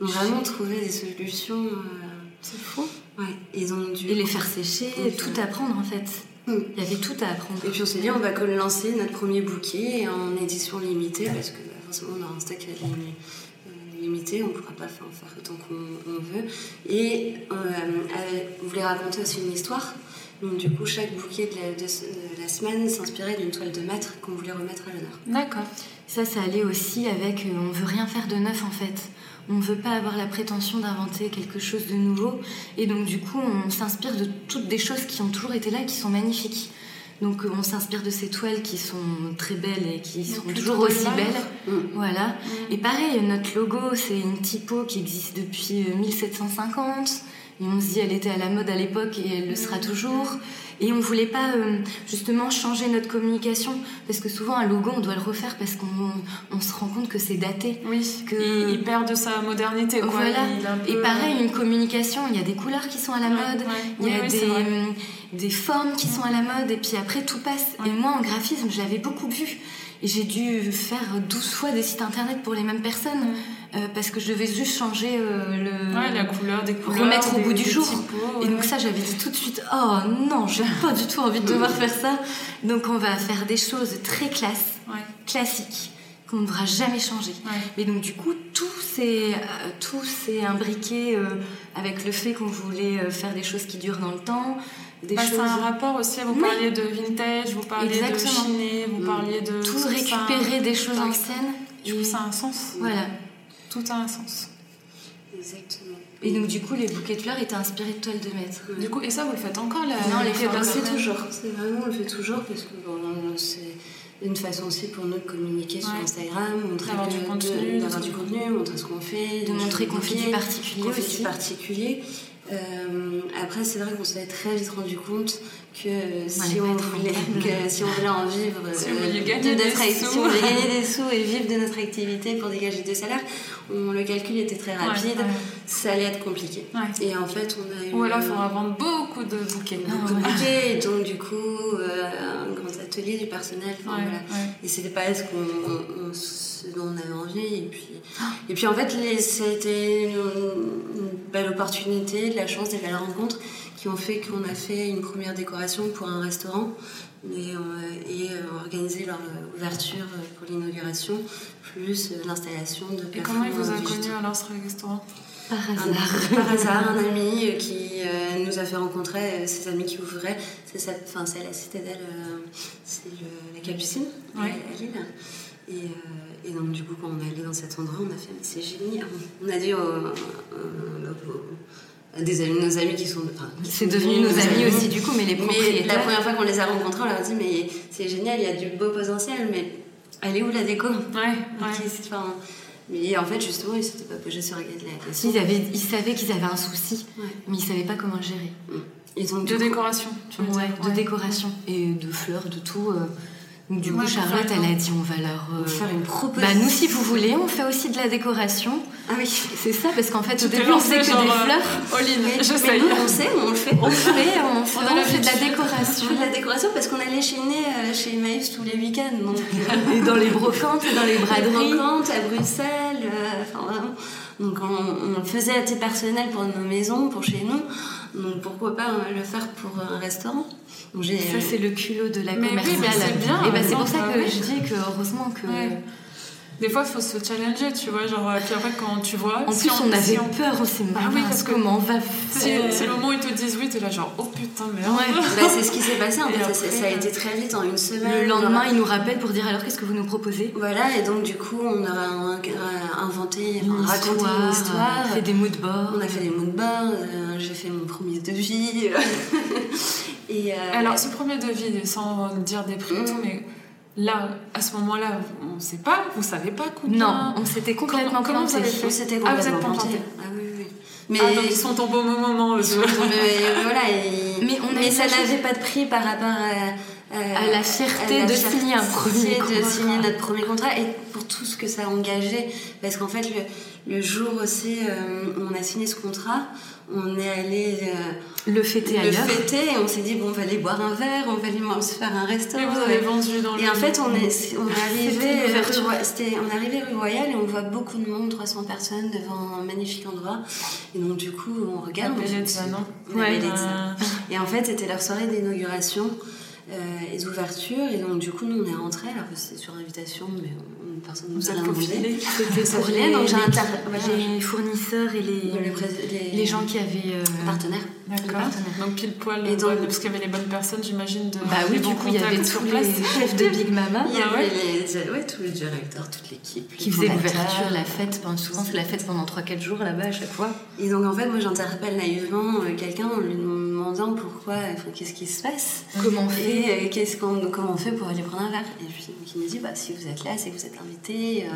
Donc, vraiment trouver des solutions. euh, C'est fou. ouais. Et les faire sécher, tout apprendre en fait. Il y avait tout à apprendre. Et puis on s'est dit, on va que lancer notre premier bouquet en édition limitée, parce que bah, forcément on a un limi- euh, limité, on ne pourra pas faire- en faire autant qu'on on veut. Et euh, on voulait raconter aussi une histoire. Donc du coup, chaque bouquet de la, de ce- de la semaine s'inspirait d'une toile de maître qu'on voulait remettre à l'honneur. D'accord. Ça, ça allait aussi avec euh, on veut rien faire de neuf en fait. On ne veut pas avoir la prétention d'inventer quelque chose de nouveau. Et donc, du coup, on s'inspire de toutes des choses qui ont toujours été là et qui sont magnifiques. Donc, euh, on s'inspire de ces toiles qui sont très belles et qui Donc, sont toujours aussi belles. Mm. Voilà. Et pareil, notre logo, c'est une typo qui existe depuis euh, 1750. Et on se dit, elle était à la mode à l'époque et elle le sera toujours. Et on voulait pas euh, justement changer notre communication parce que souvent un logo, on doit le refaire parce qu'on on se rend compte que c'est daté. Oui, Que- il, il perd de sa modernité. Quoi. Voilà. Et pareil, une communication, il y a des couleurs qui sont à la Ouais, mode, ouais. il y a Oui, oui, c'est des, vrai. euh, des formes qui sont à la mode, et puis après tout passe. Et moi, en graphisme, je l'avais beaucoup vu. Et j'ai dû faire 12 fois des sites internet pour les mêmes personnes. Parce que je devais juste changer le. Ouais, la couleur des couleurs. Remettre au des- bout du jour. Et donc ça, j'avais dit tout de suite, oh non, j'ai pas du tout envie de devoir faire ça. Donc on va faire des choses très classes, Ouais, classiques, qu'on ne devra jamais changer. Mais donc du coup, tout s'est euh, tout s'est imbriqué euh, avec le fait qu'on voulait euh, faire des choses qui durent dans le temps, des Bah, choses un rapport aussi, vous Oui. parliez de vintage, vous parliez Exactement. de chiné, vous parliez de... tout récupérer des choses anciennes. Du coup, Et- ça a un sens. Voilà. Tout a un sens. Exactement. Et donc du coup, les bouquets de fleurs étaient inspirés de toiles de maître. Du coup, et ça, vous le faites encore là Non, les fleurs, de c'est fleurs. toujours. C'est vraiment, on le fait toujours parce que bon, c'est une façon aussi pour nous de communiquer sur. Instagram, montrer D'avoir du de- contenu, d'avoir de- du contenu, montrer ce qu'on fait, De montrer qu'on fait du particulier qu'on fait aussi. du particulier. Euh, après, c'est vrai qu'on s'est très vite rendu compte que si on voulait, que si on voulait en vivre, Si euh, de notre si on voulait gagner des sous et vivre de notre activité pour dégager des salaires, on, le calcul était très rapide. ouais. Ça allait être compliqué. Ouais. Et en fait, on a eu Ou alors, il faudra vendre beaucoup de bouquets. beaucoup de bouquets, et donc du coup, euh, un grand atelier du personnel. Enfin, voilà. Et c'était pas ce, qu'on, on- ce dont on avait envie. Et puis, et puis en fait, les, ça a été une, une belle opportunité, de la chance, des belles rencontres qui ont fait qu'on a fait une première décoration pour un restaurant et, euh, et euh, organisé leur euh, ouverture pour l'inauguration, plus euh, l'installation de Et comment il vous a plafonds connu alors ce restaurant Par Un- hasard. <laughs> par hasard, un ami euh, qui euh, nous a fait rencontrer euh, ses amis qui ouvraient. C'est ça- enfin, c'est la citadelle, euh, c'est le- la Capucine à- Ouais. à Lille. Et, euh, et donc, du coup, quand on est allé dans cet endroit, on a fait mais c'est génial. On a dit aux- des amis, nos amis qui sont. enfin, qui <laughs> C'est devenu nos amis aussi du coup, mais les mais la propriétaires. première fois qu'on les a rencontrés, on leur a dit mais c'est génial, il y a du beau potentiel, mais elle est où la déco Ouais, ouais. Enfin, Mais en fait, justement, ils s'étaient pas posés sur la question. Ils, avaient, ils savaient qu'ils avaient un souci, Ouais. mais ils savaient pas comment le gérer. Et donc, De décoration, tu veux Ouais, dire. de décoration et de fleurs, de tout. euh. Donc, du coup, Charlotte, elle a dit on va leur. euh, faire une proposition. Bah, nous, si vous voulez, on fait aussi de la décoration. Ah oui. C'est ça, parce qu'en fait, Tu au début, on faisait que genre, des euh, fleurs. All-in, Mais, mais j'essaye. nous, on sait, on le fait. On fait, on fait, On a on fait de la l'habitude. On décoration. fait de la décoration parce qu'on allait chez Né, euh, chez Emmaüs tous les week-ends. Donc, euh, Et dans les brocantes, et dans les braderies. Brocante, à Bruxelles, euh, enfin vraiment. Donc on, on le faisait à titre personnel pour nos maisons, pour chez nous. Donc pourquoi pas euh, le faire pour un restaurant Donc, Ça, c'est le culot de la Mais oui, commerciale. mais c'est bien, Et bah, c'est pour ça que oui. je dis que heureusement que. Ouais. Des fois, il faut se challenger, tu vois. Genre, euh, puis après, quand tu vois. En si plus, on avait si on- peur, on s'est dit, Ah oui, parce que- comment on va faire si le moment où ils te disent oui, t'es là, genre, oh putain, merde. Ouais. Bah, c'est ce qui s'est passé en fait. Ça, après, ça a euh, été très vite en une semaine. Le on lendemain, aura- il nous rappelle pour dire alors qu'est-ce que vous nous proposez? Voilà, et donc du coup, on un- inventé, Une enfin, raconté histoire, une histoire. fait des mood boards. On a fait des moodboards, euh, j'ai fait mon premier devis. <laughs> et, euh, Alors, ce premier devis, sans dire des prix et tout, Mm. mais là, à ce moment-là, on sait pas, vous savez pas combien. Non, on s'était complètement Comment- comment vous planté. avez fait on s'était Ah, vous êtes complètement planté. planté. Ah oui, oui. Mais, Ah, donc ils sont tombés au bon moment. mais voilà, et- Mais on a mais eu ça n'avait pas de prix par rapport à, À la fierté à la de fierté signer un premier de contrat. signer notre premier contrat et pour tout ce que ça a engagé. Parce qu'en fait, le, le jour aussi euh, où on a signé ce contrat, on est allé euh, Le fêter le ailleurs. fêter et on s'est dit, bon, on va aller boire un verre, on va aller se faire un resto. Et vous avez vendu dans le. Et en fait, on est, on est arrivé, C'était l'ouverture. rue Roy- c'était- on est arrivé rue Royale et on voit beaucoup de monde, 300 personnes devant un magnifique endroit. Et donc, du coup, on regarde. on se dit- non? Ouais. Euh, Et en fait, c'était leur soirée d'inauguration euh, et d'ouverture. Et donc, du coup, nous, on est rentrés. Alors que c'était sur invitation, mais on- personne ne nous a demandé. <laughs> C'était pour les, donc j'ai les- inter- voilà. les fournisseurs et les, Le prés- les, les gens qui avaient. euh, partenaires. D'accord. partenaire. Donc pile poil, Et donc- ouais, parce qu'il y avait les bonnes personnes, j'imagine, de Bah oui, les du coup, il y avait tous les chefs de Big Mama <laughs> Il y avait ouais les, ouais, tous les directeurs, toute l'équipe. qui les faisaient fondateurs. l'ouverture, la fête. Pendant, souvent, c'est la fête pendant 3-4 jours là-bas à chaque fois. Et donc en fait, moi j'interpelle naïvement euh, quelqu'un en lui demandant pourquoi, enfin, qu'est-ce qui se passe Comment on fait et euh, qu'est-ce qu'on, comment on fait pour aller prendre un verre? Et puis il nous dit bah, si vous êtes là, c'est que vous êtes invité, euh,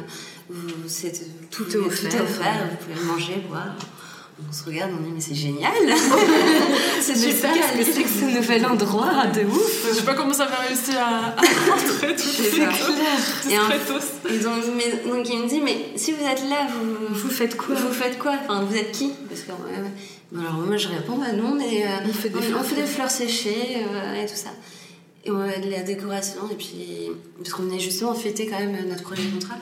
vous, c'est, Tout est offert. tout est offert, vous pouvez manger, boire. On se regarde, on dit mais c'est génial <laughs> C'est Mais super qu'est-ce que c'est que ce nouvel endroit de ouf Je sais pas comment ça va réussir à, rentrer tout pas. tous Et en-. Et donc, mais- donc il me dit mais si vous êtes là, vous, Vous faites quoi? Vous faites quoi? Enfin, vous êtes qui? Parce que alors moi je réponds, bah nous on est, euh, On fait des on, fleurs on fait des fleurs séchées euh, et tout ça. Et on a de la décoration et puis parce qu'on est justement fêté quand même notre premier contrat.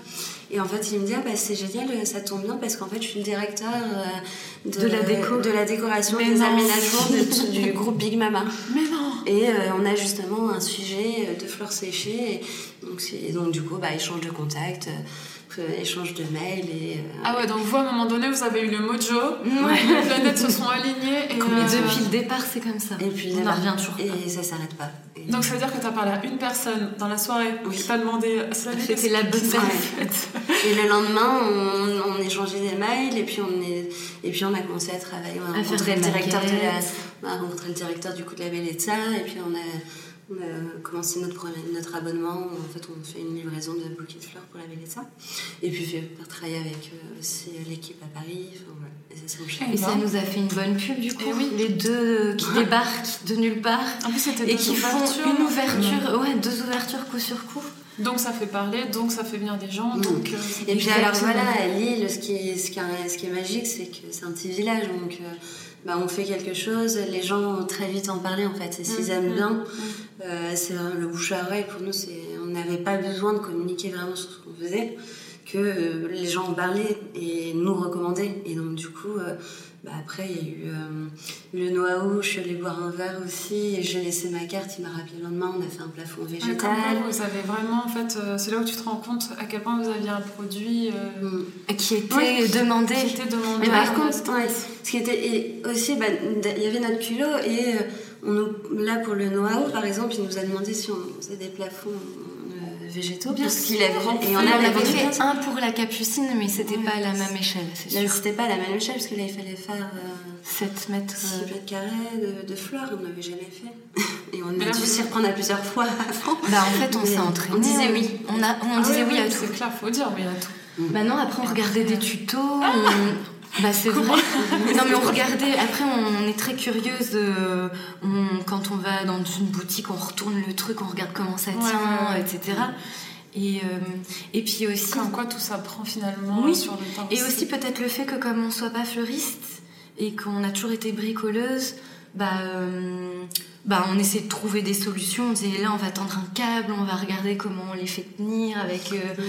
Et en fait, il me dit, ah, bah, c'est génial, ça tombe bien parce qu'en fait, je suis le directeur euh, De la déco. de la décoration, Mais des non. aménagements de- du groupe Big Mama. <laughs> Mais non Et euh, on a justement un sujet euh, de fleurs séchées. Et donc, et donc du coup, bah, échange de contacts, échange de mails. Et, euh, Ah ouais, donc vous, à un moment donné, vous avez eu le mojo, Ouais. les planètes se sont alignées et... Euh, depuis le départ, c'est comme ça. et puis, on en revient toujours. pas. Et ça s'arrête pas. Et- Donc ça veut dire que tu as parlé à une personne dans la soirée Oui. qui t'a demandé... Salut, C'était la bonne passe Et le lendemain, on, on échangeait des mails et puis on est et puis on a commencé à travailler. On a À rencontré le directeur de la, on a rencontré le directeur du coup de la Bellezza et puis on a, on a commencé notre premier- notre abonnement. En fait, on fait une livraison de bouquets de fleurs pour la Bellezza. Et puis j'ai travaillé avec euh, aussi l'équipe à Paris. Enfin, voilà. Et ça s'enchaîne. Et ça nous a fait une bonne pub du coup. Eh oui. Les deux qui <laughs> débarquent de nulle part En plus, c'était et deux qui font une ouverture, ouais, deux ouvertures coup sur coup. Donc ça fait parler, donc ça fait venir des gens, donc... euh, Et puis alors voilà, à Lille, ce qui est, ce qui est, ce qui est magique, c'est que c'est un petit village, donc euh, bah, on fait quelque chose, les gens ont très vite en parler en fait, et s'ils Mm, aiment mm, bien, euh, c'est le bouche à oreille. Pour nous, c'est, on n'avait pas besoin de communiquer vraiment sur ce qu'on faisait, que euh, les gens en parlaient et nous recommandaient, et donc du coup, euh, bah, après il y a eu euh, le Noaou, je suis allée boire un verre aussi, et j'ai laissé ma carte, il m'a rappelé le lendemain, on a fait un plafond Ouais, végétal. vous avez vraiment, en fait, euh, c'est là où tu te rends compte à quel point vous aviez un produit euh, Mm. Qui était demandé. qui était demandé. Mais par contre, ouais, ce qui était et aussi, bah, il y avait notre culot et euh, on nous, là pour le Noao, par exemple, il nous a demandé si on faisait des plafonds végétaux, Bien parce qu'il sûr. avait et on on avait avait fait un pour la capucine, mais c'était pas à la même échelle, c'est sûr. c'était pas à la même échelle parce que là, il fallait faire 7 mètres. 6 euh, mètres carrés de, de fleurs, on n'avait jamais fait. <laughs> Et on a dû s'y reprendre à plusieurs fois avant. Bah en fait, on s'est entraîné. on disait oui. On, a, on Ah disait oui, oui à tout. C'est clair, faut dire oui à tout. Maintenant, après, on regardait des tutos. on- Bah, c'est vrai. <laughs> non, mais on regardait. Après, on est très curieuse. on- quand on va dans une boutique, on retourne le truc, on regarde comment ça tient, ouais, etc. Et, euh, et puis aussi. Comme quoi tout ça prend finalement Oui. sur le temps. Et aussi peut-être le fait que comme on soit pas fleuriste et qu'on a toujours été bricoleuse, bah, euh, bah on essaie de trouver des solutions. On disait là on va tendre un câble, on va regarder comment on les fait tenir avec. Euh,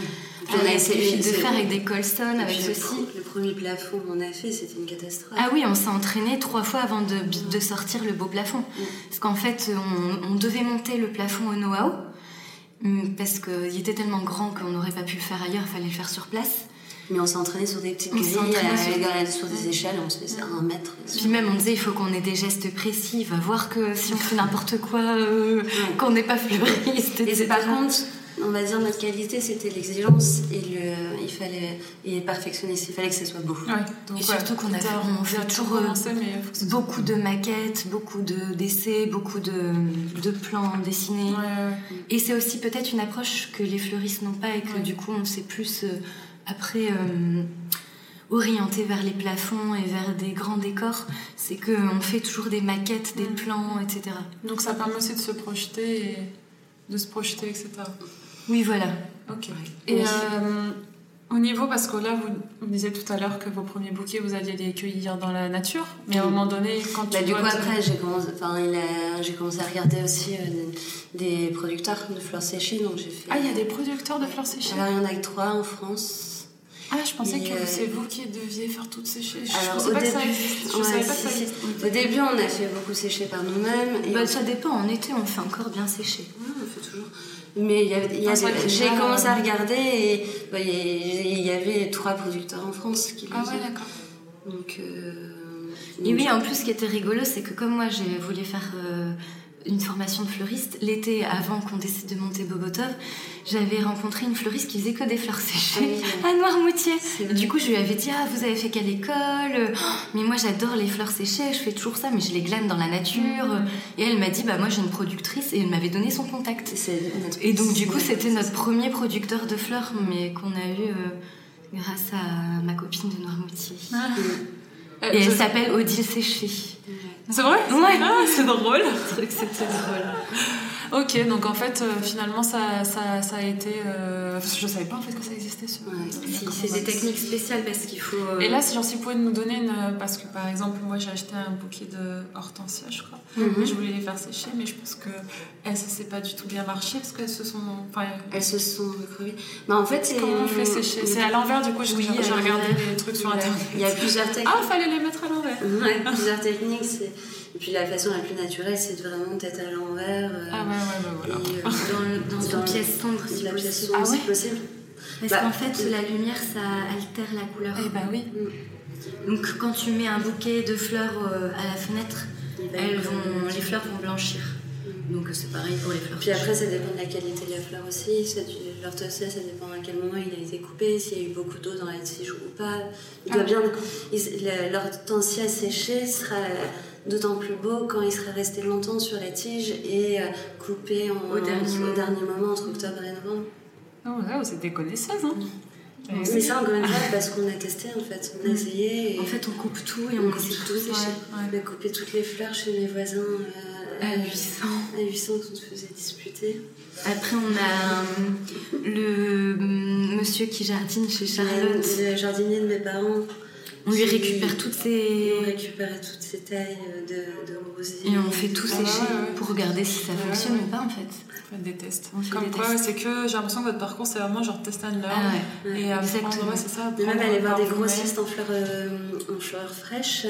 on a essayé de fer avec des colstones, Et avec le, ceci. le premier plafond qu'on a fait, c'était une catastrophe. Ah oui, on s'est entraîné trois fois avant de, de sortir le beau plafond. Parce qu'en fait, on, on devait monter le plafond au know-how, parce qu'il était tellement grand qu'on n'aurait pas pu le faire ailleurs, il fallait le faire sur place. Mais on s'est entraîné sur des petites On grilles, euh, sur- des échelles, on se faisait un mètre. Puis même, on disait, il faut qu'on ait des gestes précis, va voir que si on fait n'importe quoi, euh, qu'on n'est pas fleuriste, Et c'est par contre, on va dire notre qualité, c'était l'exigence et le, il fallait et perfectionniste, il fallait que ce soit beau. Ouais, donc, Et surtout qu'on a fait- on fait toujours, commencé, mais soit- Beaucoup de maquettes, beaucoup de- d'essais, beaucoup de, de plans dessinés. Et c'est aussi peut-être une approche que les fleuristes n'ont pas et que Ouais. du coup on s'est plus euh, après euh, orienté vers les plafonds et vers des grands décors. C'est qu'on fait toujours des maquettes, des Mm. plans, etc. Donc ça permet aussi de se projeter et de se projeter, etc. Oui, voilà. Ok. Et euh, au niveau, parce que là, vous, vous disiez tout à l'heure que vos premiers bouquets, vous alliez les cueillir dans la nature, mais à un moment donné, quand tu Bah, du dois coup, te- après, j'ai commencé, enfin, il a- j'ai commencé à regarder aussi euh, des producteurs de fleurs séchées, donc j'ai fait. Ah, il y a des producteurs de fleurs séchées Alors, il y en a que trois en France. Ah, je pensais Et, que euh, c'est vous qui deviez faire toutes séchées. Je Alors, pensais au pas que ça début. Je pas si, que ça si. Au début, on a fait beaucoup sécher par nous-mêmes. Bah, on- ça dépend, en été on fait encore bien sécher. Ouais, on fait toujours. Mais Ah, j'ai commencé euh, à regarder et bah, il y avait trois producteurs en France qui le Ah ouais, d'accord. Donc, euh, Et donc, oui, en plus, ce qui était rigolo, c'est que comme moi, j'ai voulu faire euh, une formation de fleuriste, l'été avant qu'on décide de monter Bobotov, j'avais rencontré une fleuriste qui faisait que des fleurs séchées Ah <laughs> à Noirmoutier. Du coup, je lui avais dit Ah, vous avez fait quelle école? Oh, Mais moi, j'adore les fleurs séchées, je fais toujours ça, mais je les glane dans la nature. Mhm. Et elle m'a dit Bah, moi, j'ai une productrice, et elle m'avait donné son contact. Et donc, du coup, c'était notre premier producteur de fleurs, mais qu'on a eu euh, grâce à ma copine de Noirmoutier. Et elle vous- s'appelle Odile Séché. C'est vrai? Ouais. Ah, c'est drôle. C'était drôle. Ok, donc en fait, euh, finalement, ça, ça, ça, a été. Euh... Je savais pas en fait que ça existait. Ce... Ouais, si, c'est des techniques spéciales parce qu'il faut. Euh... Et là, si, genre, si vous pouvez nous donner une. Parce que par exemple, moi j'ai acheté un bouquet de hortensia, je crois. Mhm. Je voulais les faire sécher, mais je pense que elles, ça s'est pas du tout bien marché parce qu'elles se sont. Enfin, elles se sont recrevées. Mais en fait, c'est. Comment on fait sécher? C'est à l'envers, du coup, j'ai Oui, j'ai regardé des trucs sur Il internet. Il y a plusieurs techniques. Ah, fallait les mettre à l'envers. Ouais, plusieurs techniques. c'est- Et puis la façon la plus naturelle, c'est de vraiment d'être à l'envers. euh, Ah, ouais, ouais, ouais, voilà. et, euh, <laughs> Dans, le- dans une Dans- pièce sombre, si la pièce possible. sombre, Ah ouais si possible. Parce Bah, qu'en fait, la lumière, ça altère la couleur. Eh ben oui. Donc, quand tu mets un bouquet de fleurs euh, à la fenêtre, elles vont, les fleurs vont blanchir. Donc, c'est pareil pour les fleurs. Puis après, ça dépend de la qualité de la fleur aussi. Ça, ça dépend à quel moment il a été coupé, s'il y a eu beaucoup d'eau dans la tige ou pas. Il doit Ah. bien. il- le- L'hortensia séchée sera d'autant plus beau quand il sera resté longtemps sur la tige et euh, coupé en- Au dernier au moment. dernier moment entre octobre et novembre. Oh, ouais, vous êtes des connaisseuses, hein Mais ça, encore une fois, parce qu'on a testé en fait, on a essayé. Et En fait, on coupe tout et on on coupe tout tout. On a coupé toutes les fleurs chez mes voisins euh, À 800. à 800 qu'on se faisait disputer. Après, on a euh, le euh, monsieur qui jardine chez Charlotte. Le jardinier de mes parents. On lui récupère toutes Et on ses. récupérait toutes ces tailles de, de rosiers. Et on fait tout sécher pour regarder si ça fonctionne ouais. ou pas en fait. Faites des tests. On fait Comme des quoi, tests. c'est que j'ai l'impression que votre parcours, c'est vraiment genre test and learn. Ah ouais. Ouais. Et exactement. ouais, c'est ça. Et même aller voir des grossistes en fleurs, euh, en fleurs fraîches.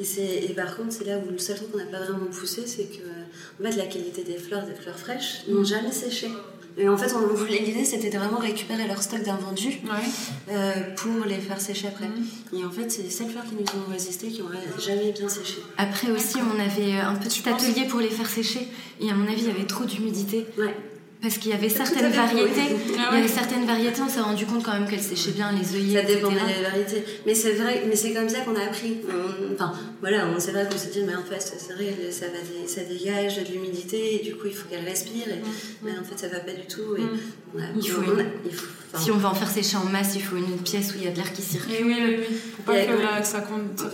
Et, c'est- et par contre, c'est là où le seul truc qu'on n'a pas vraiment poussé, c'est que euh, en fait, la qualité des fleurs, des fleurs fraîches, n'ont jamais séché. Et en fait, on voulait l'idée, c'était de vraiment récupérer leur stock d'invendus Ouais. euh, pour les faire sécher après. Mhm. Et en fait, c'est les seules fleurs qui nous ont résisté qui n'ont jamais bien séché. Après aussi, on avait un petit Tu penses atelier pour les faire sécher. Et à mon avis, il y avait trop d'humidité. Ouais. Parce qu'il y avait certaines variétés. Ah Il y avait certaines variétés, on s'est rendu compte quand même qu'elles séchaient bien les œillets. Ça dépend de etc. la variété. Mais c'est vrai, mais c'est comme ça qu'on a appris. On- Enfin, voilà, on- c'est vrai qu'on s'est dit, mais en fait, c'est vrai, ça, va dé- ça dégage de l'humidité, et du coup, il faut qu'elle respire. Et, Mais en fait, ça va pas du tout. Et Mm. on a- Il faut on a- une- il faut- enfin, Si on veut en faire sécher en masse, il faut une pièce où il y a de l'air qui circule. Et oui, oui, oui. Pour pas Et que, que ça, Que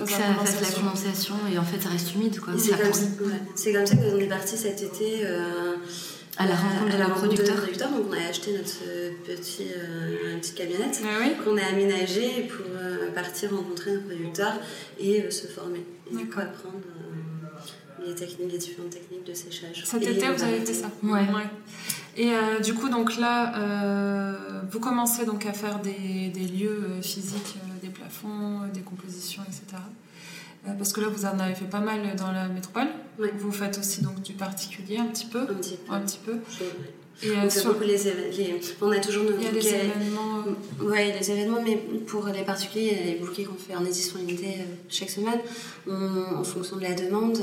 fasse ça la fasse la condensation. et en fait ça reste humide quoi. c'est comme, ouais, comme ça qu'on est parti cet été. euh, À la rencontre de à rencontre producteurs. nos producteurs. Donc, on a acheté notre petit, euh, petite camionnette Ah oui qu'on a aménagée pour euh, partir rencontrer nos producteurs et euh, se former. Et apprendre euh, les, techniques, les différentes techniques de séchage. Cet Et été, vous avez fait ça Ouais. Et euh, du coup, donc là, vous commencez donc à faire des, des lieux physiques, des plafonds, des compositions, etc. Euh, parce que là, vous en avez fait pas mal dans la métropole. Vous faites aussi donc du particulier un petit peu. Un petit peu. Un petit peu. Et euh, On fait sur- les. On a toujours nos il y a des bouquets. événements. euh, Oui, les événements, mais pour les particuliers, les bouquets qu'on fait en édition limitée euh, chaque semaine. On- en fonction de la demande,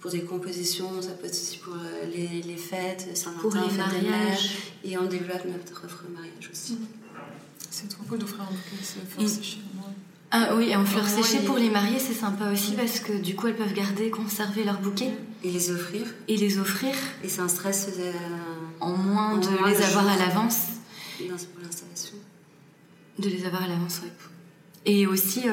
pour des compositions, ça peut être aussi pour euh, les, les fêtes, Saint-Valentin, Pour les mariages. Et on développe notre offre mariage aussi. C'est trop cool d'offrir un bouquet. C'est Mm. c'est chez moi. Ah oui, et en fleurs séchées pour les mariés c'est sympa aussi parce que du coup elles peuvent garder, conserver leur bouquet Et les offrir. et les offrir Et c'est un stress euh, en moins En de moins les de avoir à l'avance. pour l'installation. De les avoir à l'avance, ouais. Et aussi, euh,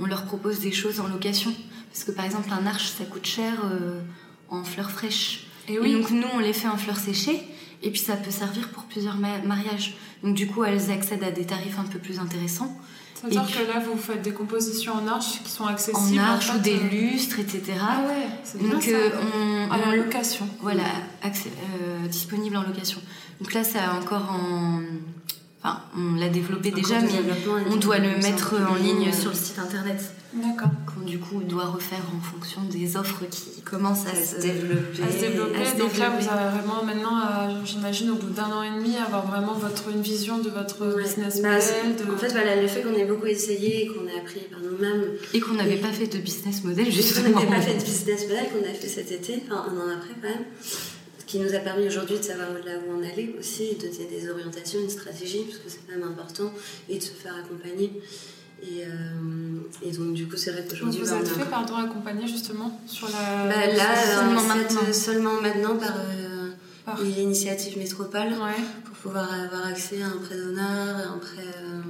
on, on leur propose des choses en location. Parce que par exemple, un arche, ça coûte cher euh, en fleurs fraîches. Et Et oui, donc nous, on les fait en fleurs séchées. Et puis ça peut servir pour plusieurs ma- mariages. Donc du coup, elles accèdent à des tarifs un peu plus intéressants. C'est-à-dire que là, vous faites des compositions en arche qui sont En accessibles. arche fait, ou des euh, lustres, etc. Ah ouais, c'est bien Donc ça. euh, on, À la on- location. voilà, accès- euh, disponible en location. Donc là, ça a encore en... Enfin, on l'a développé déjà, mais on doit le mettre en ligne sur le site internet. D'accord. qu'on du coup doit refaire en fonction des offres qui commencent à, à se se développer. à se développer. à se Donc là, vous avez vraiment maintenant, à, j'imagine, au bout d'un an et demi, avoir vraiment votre, une vision de votre Ouais. business Bah, model. De... En fait, voilà, le fait qu'on ait beaucoup essayé et qu'on ait appris par nous-mêmes, Et qu'on n'avait pas fait de business model on justement. n'avait pas fait de business model qu'on a fait cet été, enfin un an après quand même, ce qui nous a permis aujourd'hui de savoir là où on allait aussi, de donner des orientations, une stratégie, parce que c'est quand même important, et de se faire accompagner. Et, euh, et donc du coup, c'est vrai qu'aujourd'hui, vous bah, êtes a fait, encore- pardon, accompagner justement sur la. Bah, là, Seulement euh, cette- maintenant. seulement maintenant par, euh, Par- l'initiative Métropole, Ouais. pour pouvoir avoir accès à un prêt d'honneur, à un prêt euh,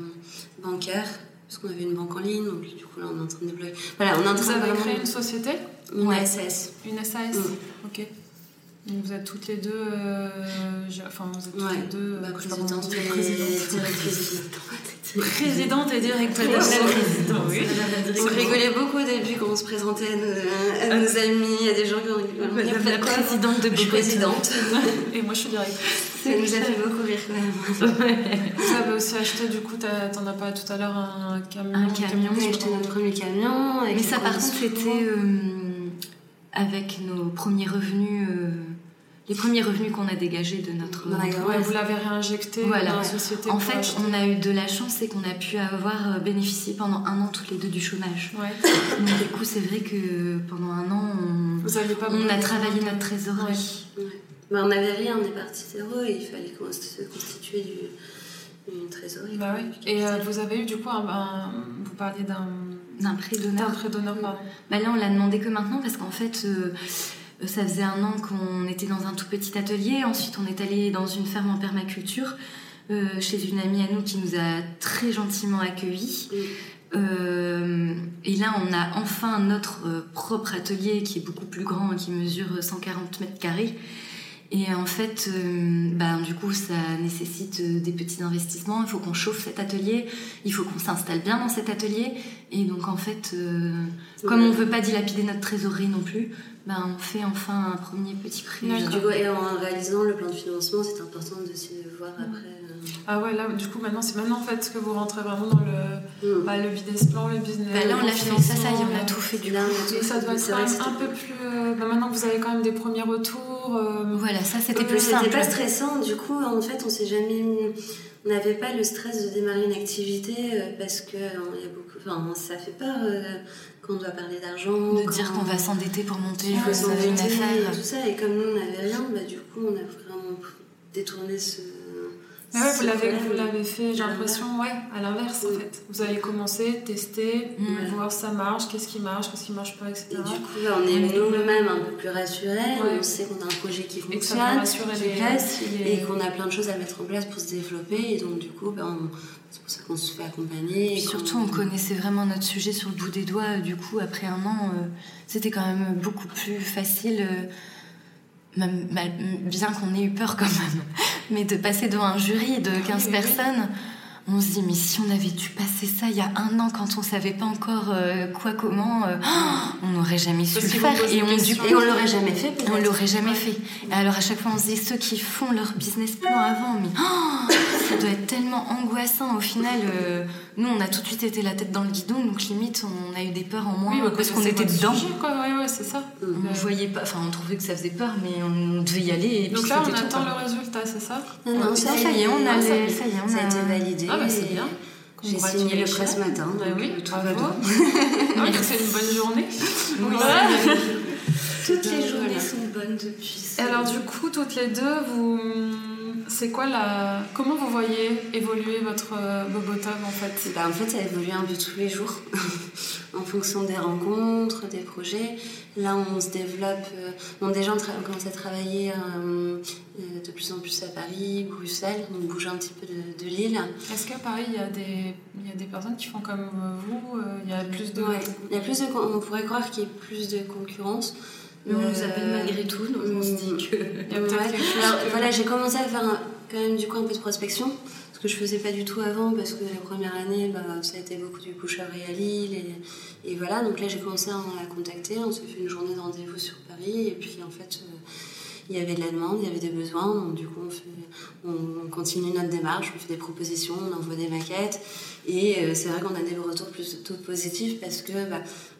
bancaire, parce qu'on avait une banque en ligne, donc du coup là on est en train de débloquer. Voilà, on est en Vous train avez vraiment- créé une société, une Ouais. SAS. une SAS. Mm. Ok. Vous êtes toutes les deux. euh, j'ai- enfin, vous êtes toutes Ouais. les deux. Bah, présidente et présidente. directrice. Présidente et directrice. Présidente, oui. On rigolait beaucoup au début quand on se présentait à nos, à nos amis, à des gens qui ont Madame la présidente de Je suis Bogota. présidente. Et moi, je suis directrice. Ça nous a fait beaucoup rire quand même. Vous avez aussi acheté, du coup, t'en as parlé tout à l'heure, un camion. Un camion, On a je sais acheté notre premier camion. Mais ça, par contre, c'était euh, avec nos premiers revenus, euh, les premiers revenus qu'on a dégagés de notre. Ouais, vous l'avez réinjecté Voilà. dans la société. En fait, acheter. on a eu de la chance, c'est qu'on a pu avoir euh, bénéficié pendant un an toutes les deux du chômage. Ouais. Donc du coup, c'est vrai que pendant un an, on, Vous aviez pas on a travaillé notre trésorerie. Bah, on n'avait rien, on est parti zéro et il fallait qu'on se constituer du, une trésorerie. Bah oui. Et euh, vous avez eu, du coup, un, un- vous parliez d'un D'un prêt d'un d'honneur. prêt d'honneur, pardon. Bah là, on l'a demandé que maintenant parce qu'en fait, euh, ça faisait un an qu'on était dans un tout petit atelier. Ensuite, on est allé dans une ferme en permaculture euh, chez une amie à nous qui nous a très gentiment accueillis. Mm. Euh, et là, on a enfin notre euh, propre atelier qui est beaucoup plus grand, qui mesure 140 mètres carrés. Et en fait, euh, ben, du coup, ça nécessite des petits investissements. Il faut qu'on chauffe cet atelier, il faut qu'on s'installe bien dans cet atelier. Et donc, en fait, comme on veut pas dilapider notre trésorerie non plus, ben, on fait enfin un premier petit coup, et en réalisant le plan de financement, c'est important de se voir après. Euh, Ah ouais, là, du coup, maintenant, c'est maintenant en fait que vous rentrez vraiment dans le, Mm. bah, le business plan, le business. Ben là, on l'a fait, ça, ça y est, on a tout fait du Là, coup. on a tout Et ça doit être quand même un peu plus. euh, bah, maintenant que vous avez quand même des premiers retours. euh, Voilà, ça c'était Euh, plus simple. C'était pas stressant, du coup, en fait, on s'est jamais. On n'avait pas le stress de démarrer une activité euh, parce que euh, il y a beaucoup. Enfin, ça fait peur euh, quand on doit parler d'argent. De quand dire qu'on va s'endetter pour monter euh, s'endetter une et affaire. tout ça. Et comme nous, on n'avait rien, bah, du coup, on a vraiment détourné ce. Mais ouais, vous l'avez, vous l'avez fait, j'ai À l'impression, ouais, à l'inverse en fait. Vous avez commencé, tester, Mm. voir ça marche, qu'est-ce qui marche, qu'est-ce qui marche pas, etc. Et du coup, on est nous-mêmes un peu plus rassurés. Ouais. On sait qu'on a un projet qui fonctionne. rassurer qui les, les- et qu'on a plein de choses à mettre en place pour se développer. Et donc, du coup, ben, on- c'est pour ça qu'on se fait accompagner. Et et surtout, on connaissait vraiment notre sujet sur le bout des doigts. Du coup, après un an, euh, c'était quand même beaucoup plus facile, euh, même, mal- bien qu'on ait eu peur quand même, <laughs> mais de passer devant un jury de 15 oui, oui. personnes. On se dit, mais si on avait dû passer ça il y a un an, quand on savait pas encore euh, quoi, comment, euh, <gasps> on n'aurait jamais su le faire. Et on, du questions. coup, Et on l'aurait jamais fait, on l'aurait jamais fait. Et alors à chaque fois on se dit ceux qui font leur business plan avant, mais oh, <gasps> ça doit être tellement angoissant. Au final, euh, nous on a tout de suite été la tête dans le guidon, donc limite on a eu des peurs en moins Oui, vous parce qu'on était dedans. sujet, quoi. Ouais, ouais, c'est ça. Mm. On voyait pas, enfin on trouvait que ça faisait peur, mais on devait y aller. Et Donc puis là, on attend le résultat, c'est ça Non, non, Ça, ça y est, on a ça y les- est. ça y est, on Ça a été validé. Ah, bah, c'est bien. J'ai signé le prêt ce matin. Bah donc, oui, euh, tout va bien. <laughs> Ah oui, c'est une bonne journée. <laughs> Oui. Toutes les journées sont bonnes depuis. Et alors du coup, toutes les deux, vous, c'est quoi la, comment vous voyez évoluer votre euh, Bobotov en fait? Bah, en fait, ça évolue un peu tous les jours <laughs> en fonction des rencontres, des projets. Là, on se développe. euh, bon, déjà, on, on commence à travailler euh, de plus en plus à Paris, Bruxelles, donc bouger un petit peu de, de l'île. Est-ce qu'à Paris, il y a des, il y a des personnes qui font comme vous Il y a plus de, Ouais. Il y a plus de, on pourrait croire qu'il y a plus de concurrence. Mais on nous Euh, appelle malgré tout, donc on se dit que. Quelque chose Alors, que- voilà, j'ai commencé à faire un- quand même du coup un peu de prospection, ce que je faisais pas du tout avant parce que la première année, bah, ça a été beaucoup du bouche à oreille à Lille et, et voilà. Donc là, j'ai commencé à, à contacter. On s'est fait une journée de rendez-vous sur Paris et puis en fait. euh, il y avait de la demande, il y avait des besoins, donc du coup on, fait, on continue notre démarche, on fait des propositions, on envoie des maquettes, et euh, c'est vrai qu'on a des retours plutôt positifs parce que bah,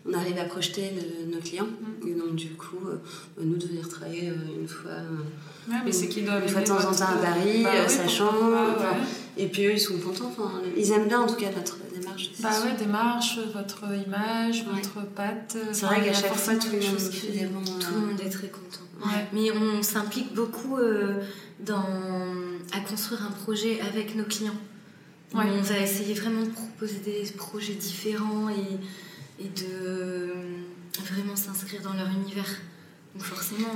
on arrive à projeter le- nos clients, et donc du coup euh, nous de venir travailler euh, une fois Ouais, mais c'est qu'ils doivent une fois de temps en temps à Paris, Bah oui, pas, enfin, ouais. Et puis eux, ils sont contents. Enfin, ils aiment bien en tout cas notre démarche. Bah sûr. ouais, démarche, votre image, Ouais. votre patte. C'est vrai qu'à chaque fois, tout le monde qui-. Tout le monde est très content. Ouais. Mais on s'implique beaucoup euh, dans, à construire un projet avec nos clients. Ouais. On va essayer vraiment de proposer des projets différents et, et de euh, vraiment s'inscrire dans leur univers. Donc forcément,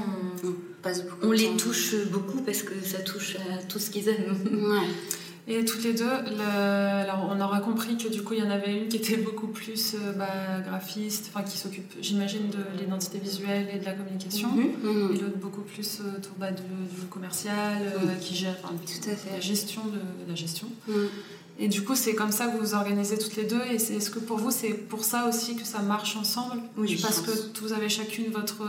on, On passe beaucoup on de les touche beaucoup parce que ça touche à tout ce qu'ils aiment. Ouais. <laughs> Et toutes les deux, alors on aura compris que du coup il y en avait une qui était beaucoup plus euh, bah, graphiste, enfin qui s'occupe, j'imagine, de l'identité visuelle et de la communication, Mhm, mhm. et l'autre beaucoup plus euh, autour bah, de- du commercial, euh, Mhm. qui gère enfin, Tout à fait. la gestion de, la gestion. Et du coup, c'est comme ça que vous vous organisez toutes les deux. Et est-ce que pour vous, c'est pour ça aussi que ça marche ensemble? Oui, Parce que vous avez chacune votre.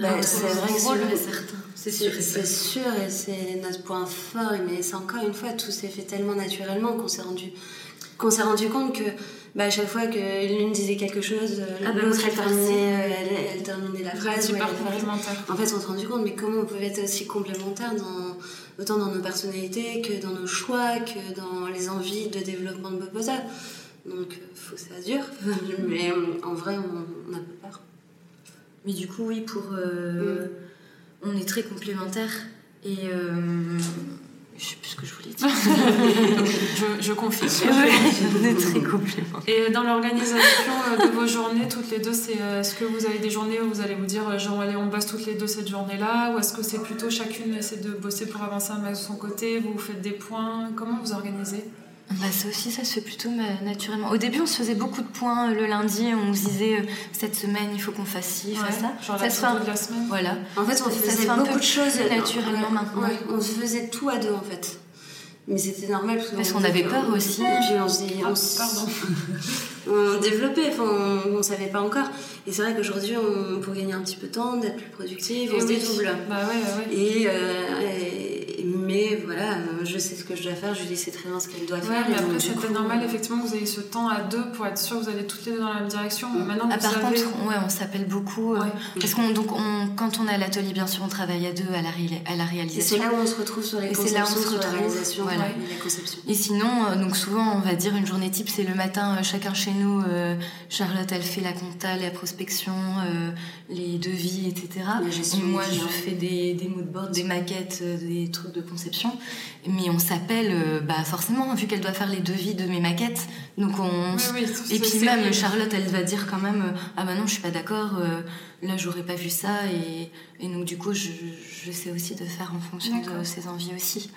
Bah, c'est vrai que rôle. sûr. C'est C'est c'est sûr et c'est notre point fort, mais c'est encore une fois, tout s'est fait tellement naturellement qu'on s'est rendu, qu'on s'est rendu compte que bah, à chaque fois que l'une disait quelque chose, euh, Ah bah, l'autre elle terminait, euh, elle, elle terminait la phrase. ou hyper elle faisait- complémentaires. En fait, on s'est rendu compte, mais comment on pouvait être aussi complémentaires dans, autant dans nos personnalités que dans nos choix, que dans les envies de développement de Boboza. Donc, euh, faut que ça dure. <laughs> mais en vrai, on, on a peu peur. Mais du coup, oui, pour. euh, On est très complémentaires. Et. euh, Je sais plus ce que je voulais dire. <laughs> Je, je confie. <laughs> on est très complémentaires. Et dans l'organisation euh, de vos journées, toutes les deux, c'est euh, est-ce que vous avez des journées où vous allez vous dire, genre, allez, on bosse toutes les deux cette journée-là Ou est-ce que c'est plutôt chacune essaie de bosser pour avancer un max de son côté Vous faites des points Comment vous organisez? Bah, ça aussi, ça se fait plutôt naturellement. Au début, on se faisait beaucoup de points euh, le lundi. On se disait, euh, cette semaine, il faut qu'on fasse ci, fasse ça. Genre ça la se fait de la semaine Voilà. En fait, on Ça- ça se faisait fait un beaucoup peu de choses naturellement Ouais, maintenant. ouais, on se faisait tout à deux en fait. Mais c'était normal parce, Parce qu'on avait peur aussi. Et puis on se Ah, on s- pardon. <laughs> on développait, enfin, on, on savait pas encore. Et c'est vrai qu'aujourd'hui, on, pour gagner un petit peu de temps, d'être plus productive, on se oui. dédouble. Bah ouais, ouais, ouais. Et, euh, et- mais voilà, euh, je sais ce que je dois faire, Julie sait très bien ce qu'elle doit Ouais, faire. mais après, c'était coup, normal euh, effectivement que vous ayez ce temps à deux pour être sûr que vous allez toutes les deux dans la même direction. Mais maintenant, Ah, vous par savez. contre, ouais, on s'appelle beaucoup. euh. Parce qu'on donc on, quand on est à l'atelier, bien sûr, on travaille à deux à la, ré- à la Et c'est réalisation. là où on se retrouve sur les Et c'est là où on conceptions, se sur la retrouve, réalisation, voilà. et la conception. Et sinon, euh, donc souvent, on va dire une journée type, c'est le matin, euh, chacun chez nous. euh, Charlotte, elle fait la compta, la prospection, euh, les devis, etc. Moi, je fais des, des moodboards, des maquettes, euh, des trucs de conception. Mais on s'appelle, euh, bah forcément, vu qu'elle doit faire les devis de mes maquettes. Donc on. Oui, oui, Et puis même Charlotte, elle va dire quand même euh, ah bah non, je suis pas d'accord. euh, là, j'aurais pas vu ça. Et, et donc du coup, je, je sais aussi de faire en fonction de ses envies aussi.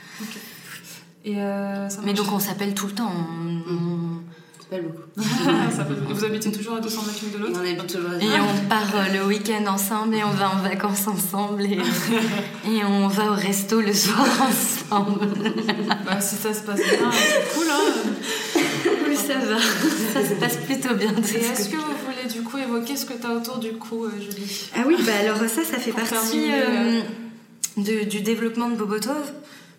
Et euh, ça Mais donc on s'appelle tout le temps. on- on- C'est pas beaucoup. <laughs> Ça peut- <laughs> Vous habitez toujours à 200 mètres de Et l'autre on habite toujours à Et on part euh, le week-end ensemble et on va en vacances ensemble et, <laughs> et on va au resto le soir ensemble. Bah, si ça se passe bien, c'est cool. Hein Oui, ça va. Ça se passe plutôt bien. Et est-ce que vous voulez du coup évoquer ce que tu as autour du cou, euh, Julie? Ah oui, bah alors ça, ça fait Pour partie terminer, euh, de- du développement de Bobotov.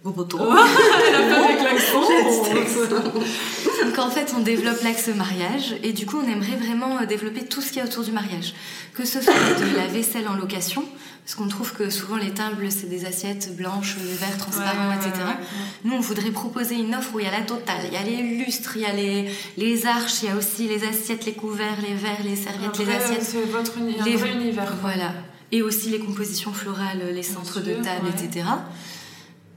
Bobotov. <laughs> Elle a pas avec l'accent <laughs> Donc en fait, on développe l'axe mariage et du coup, on aimerait vraiment euh, développer tout ce qu'il y a autour du mariage. Que ce soit de la vaisselle en location, parce qu'on trouve que souvent les tables, c'est des assiettes blanches, des verres transparents, Ouais, etc. ouais, ouais. Nous, on voudrait proposer une offre où il y a la totale. Il y a les lustres, il y a les, les arches, il y a aussi les assiettes, les couverts, les verres, les serviettes, les assiettes. C'est votre uni- un Les- vrai univers. Voilà. Et aussi les compositions florales, les centres de table, ouais. etc.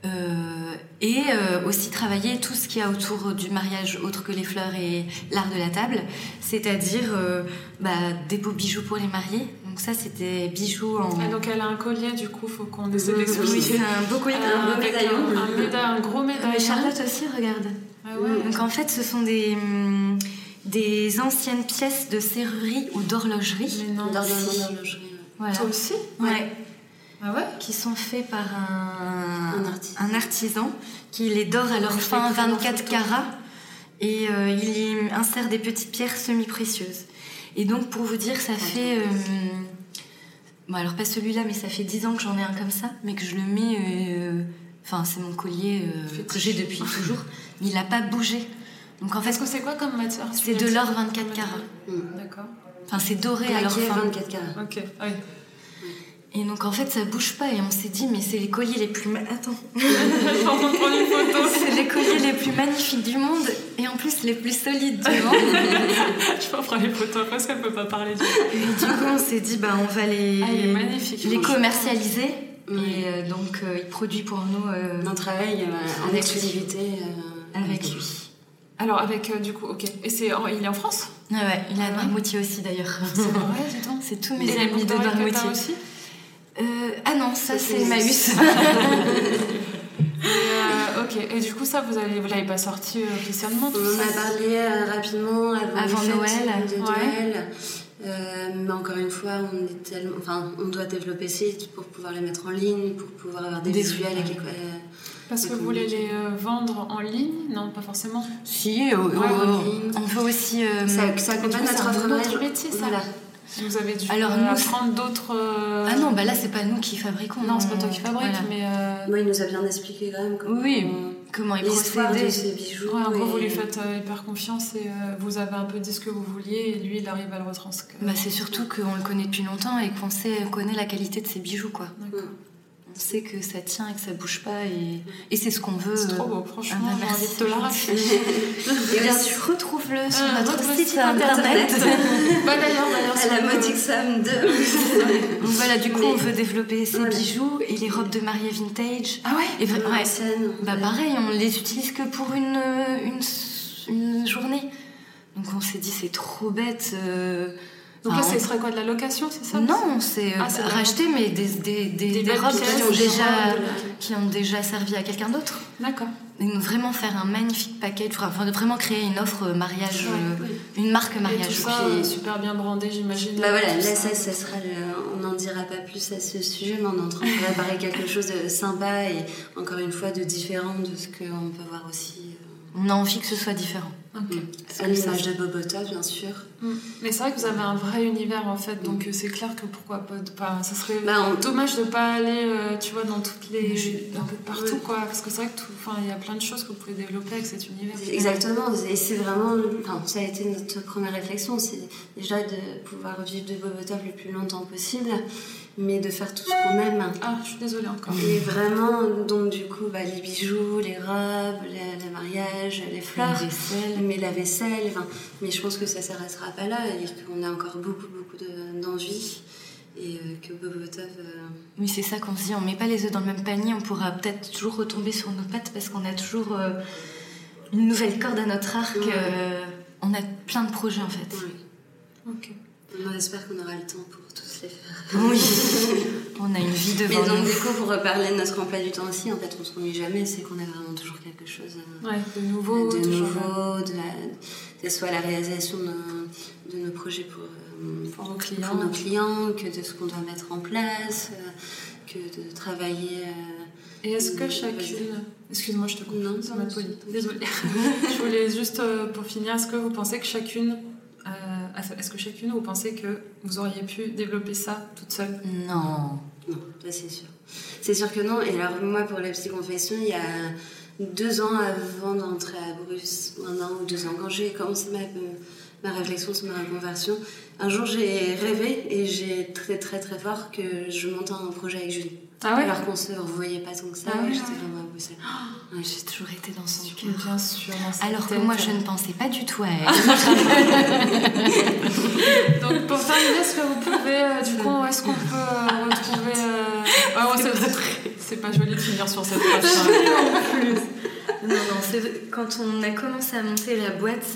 Euh, et euh, aussi travailler tout ce qu'il y a autour du mariage autre que les fleurs et l'art de la table, c'est-à-dire euh, bah, des beaux bijoux pour les mariés. Donc ça, c'était bijoux en... Ah, donc elle a un collier, du coup, faut qu'on essaie Oui, d'expliquer. Oui, c'est un beau collier. Un beau médaillon. Un, un méda- un gros Mais médaillon. Charlotte aussi, regarde. Ah ouais. Donc en fait, ce sont des, hum, des anciennes pièces de serrurerie ou d'horlogerie. Mais non. D'horlogerie. Voilà. Toi aussi? Ouais. Ah ouais Qui sont faits par un, Un artisan. un artisan qui les dore à leur Je fin l'ai pris en 24 photo. carats et euh, il y insère des petites pierres semi-précieuses. Et donc pour vous dire, ça fait... euh, bon alors pas celui-là, mais ça fait 10 ans que j'en ai un comme ça, mais que je le mets... euh, Enfin, c'est mon collier euh, que j'ai depuis toujours, mais il n'a pas bougé. Donc en fait, Est-ce que c'est quoi comme matière? c'est de l'or 24 carats. D'accord. Enfin, c'est doré à leur fin. 24 carats. Ok. Ah oui. Et donc en fait, ça bouge pas. Et on s'est dit, mais c'est les colliers les plus... ma- Attends. <laughs> En. <laughs> C'est les colliers les plus magnifiques du monde et en plus les plus solides du monde. <laughs> Je peux prendre les photos parce qu'elle peut pas parler du Et du coup, on s'est dit, bah, on va les, Ah, est les commercialiser. Oui. Et euh, donc, euh, il produit pour nous euh, On travaille euh, en exclusivité. euh, avec lui. Alors, avec euh, du coup, ok. Et c'est, en- il est en France? Ah ouais, il a Ah ouais. Noirmoutier aussi d'ailleurs. C'est Et mes amis de Noirmoutier. aussi? Ah non, ça c'est c'est- Emmaüs. <laughs> euh, ok, et du coup, ça, vous allez, vous l'avez pas sorti euh, officiellement tout On en ça a parlé euh, rapidement avant, Noël. de Ouais. Noël. Euh, mais encore une fois, on est tellement, enfin, on doit développer sites pour pouvoir les mettre en ligne, pour pouvoir avoir des Des visuels avec les, outils. euh, Parce que vous voulez les euh, vendre en ligne? Non, pas forcément. Si, euh, en euh, ligne. on peut aussi. euh, ça, ça accompagne notre offre autre Vous avez dû Alors, euh, nous, apprendre d'autres. euh, Ah non, bah là, c'est pas nous qui fabriquons. non, c'est pas toi qui fabrique, Voilà. mais. euh, Moi, il nous a bien expliqué quand même comment Oui, comment ils l'histoire de ces bijoux. Ouais, en gros, et- vous lui faites euh, hyper confiance et euh, vous avez un peu dit ce que vous vouliez et lui, il arrive à le retranscrire. Bah, c'est surtout qu'on le connaît depuis longtemps et qu'on sait, on connaît la qualité de ses bijoux, quoi. D'accord. On sait que ça tient et que ça bouge pas et, et c'est ce qu'on veut. C'est trop euh, beau, franchement, <laughs> ah bah, j'ai envie merci, de te l'arracher. Et bien sûr, retrouve-le sur Ah, notre site site internet. bah d'ailleurs, d'ailleurs, <laughs> À sur la somme de. Donc voilà, du coup, Mais- on veut développer ces Voilà. bijoux et les robes de mariée vintage. Ah ouais Et vra- ouais. Ancienne. Bah pareil, on les utilise que pour une, une, une journée. Donc on s'est dit c'est trop bête. euh, Donc là, ce serait quoi de la location, c'est ça Non, c'est Ah, racheter mais des, des, des, Des des belles robes qui ont, déjà, qui ont déjà servi à quelqu'un d'autre. D'accord. Et donc vraiment faire un magnifique package, enfin de vraiment créer une offre euh, mariage, Ouais. euh, une marque Et tout mariage. ça, Puis- euh, super bien brandé, j'imagine. Bah voilà, là, ça, ça sera le- on n'en dira pas plus à ce sujet, mais on est en train de préparer <laughs> quelque chose de sympa et encore une fois de différent de ce qu'on peut voir aussi. On a envie que ce soit différent. Ok. À l'image de Bobota, bien sûr. Mm. Mais c'est vrai que vous avez un vrai univers en fait, donc euh, c'est clair que pourquoi pas. ça serait Bah, on- dommage de pas aller, euh, tu vois, dans toutes les. Un peu partout quoi, parce que c'est vrai que tout. Enfin, il y a plein de choses que vous pouvez développer avec cet univers. Exactement, et c'est vraiment, enfin, ça a été notre première réflexion, c'est déjà de pouvoir vivre de Bobotov le plus longtemps possible, mais de faire tout ce qu'on aime. Ah, je suis désolée encore. Et vraiment, donc du coup, bah, les bijoux, les robes, les, les mariages, les fleurs, La vaisselle. mais la vaisselle, mais je pense que ça s'arrêtera pas là, et qu'on a encore beaucoup, beaucoup de- d'envie, et euh, que Bobotov... euh, Oui, c'est ça qu'on se dit, on met pas les œufs dans le même panier, on pourra peut-être toujours retomber sur nos pattes parce qu'on a toujours euh, une nouvelle corde à notre arc. Ouais. euh, on a plein de projets en fait. ouais. Ok. On espère qu'on aura le temps pour faire. Oui, <laughs> on a une vie Mais devant donc, nous. du coup, pour reparler de notre emploi du temps aussi, en fait, on s'ennuie jamais, c'est qu'on a vraiment toujours quelque chose euh, Ouais, de nouveau, de nouveau, de la, que ce soit la réalisation de, de nos projets pour, euh, Pour pour nos clients, que de ce qu'on doit mettre en place, euh, que de travailler. euh, Et est-ce que chacune. Excuse-moi, je te coupe. Non, c'est non, c'est- poli. Désolée. je voulais <laughs> juste, pour finir, est-ce que vous pensez que chacune. Euh, est-ce que chacune, vous pensez que vous auriez pu développer ça toute seule? Non. Non, ça c'est sûr. C'est sûr que non. Et alors, moi, pour la psy-confession, il y a deux ans avant d'entrer à Bruce, un an ou deux ans, quand j'ai commencé ma, ma réflexion sur ma reconversion, un jour j'ai rêvé et j'ai très très très fort que je monte un projet avec Julie. Ah ouais Alors qu'on se revoyait pas tant que ça, Ah ouais, j'étais vraiment à Bruxelles. <gasps> Ouais, J'ai toujours été dans son cœur. Bien sûr. Alors que moi, je ne pensais pas du tout à elle. <laughs> Donc pour terminer, est-ce que vous pouvez, euh, du coup, est-ce qu'on peut euh, retrouver... euh, <laughs> ah ouais, c'est- pas joli de finir sur cette <laughs> page. Non, non, quand on a commencé à monter la boîte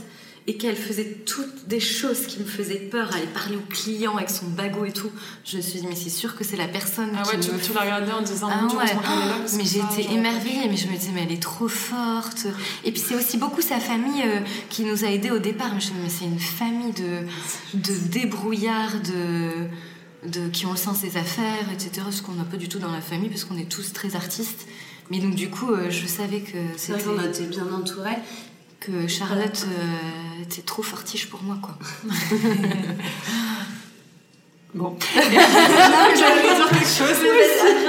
et qu'elle faisait toutes des choses qui me faisaient peur, aller parler aux clients avec son bagot et tout, je me suis dit, mais c'est sûr que c'est la personne Ah qui ouais, tu, me tu l'as regardé en disant, Ah ouais. là, Mais j'étais émerveillée, mais je me disais, mais elle est trop forte. Et puis c'est aussi beaucoup sa famille euh, qui nous a aidés au départ. Mais je me dis, mais c'est une famille de, de débrouillards, de, de, qui ont le sens des affaires, etc. Ce qu'on n'a pas du tout dans la famille, parce qu'on est tous très artistes. Mais donc du coup, euh, je savais que C'est vrai c'était qu'on a été bien entourés que Charlotte, euh, trop fortiche pour moi, quoi. <laughs> bon. <laughs> Dire quelque chose.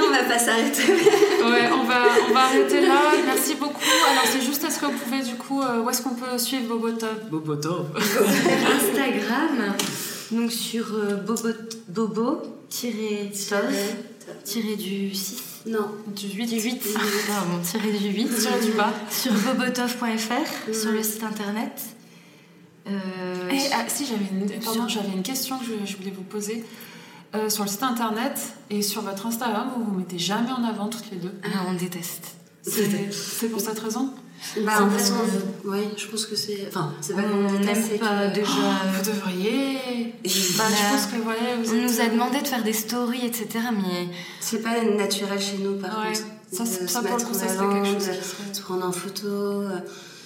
On va pas s'arrêter. ouais, on va, on va arrêter là. Merci beaucoup. Alors, c'est juste, est-ce que vous pouvez, du coup, euh, où est-ce qu'on peut suivre Bobotov Bobotov Instagram, donc sur euh, bobo-tov-du-6 non. Du 8. du 8 pardon, tiré du 8 Tiré du bas. sur bobotov.fr sur le site internet Euh, Et, ah, si, j'avais une, pardon, j'avais une question que je, je voulais vous poser. Euh, sur le site internet et sur votre Instagram, vous vous mettez jamais en avant toutes les deux. ah, on déteste C'est c'est pour cette raison? Bah, en fait, on... ouais, je pense que c'est. Enfin, c'est pas on n'aime pas que- déjà Vous devriez. Bah, je Là, pense que ouais, vous on êtes- nous a demandé de faire des stories etc mais C'est pas naturel chez nous, par Ouais. contre. Ça, se ça, pour le coup, ça, avant, quelque chose serait- se prendre en photo. euh.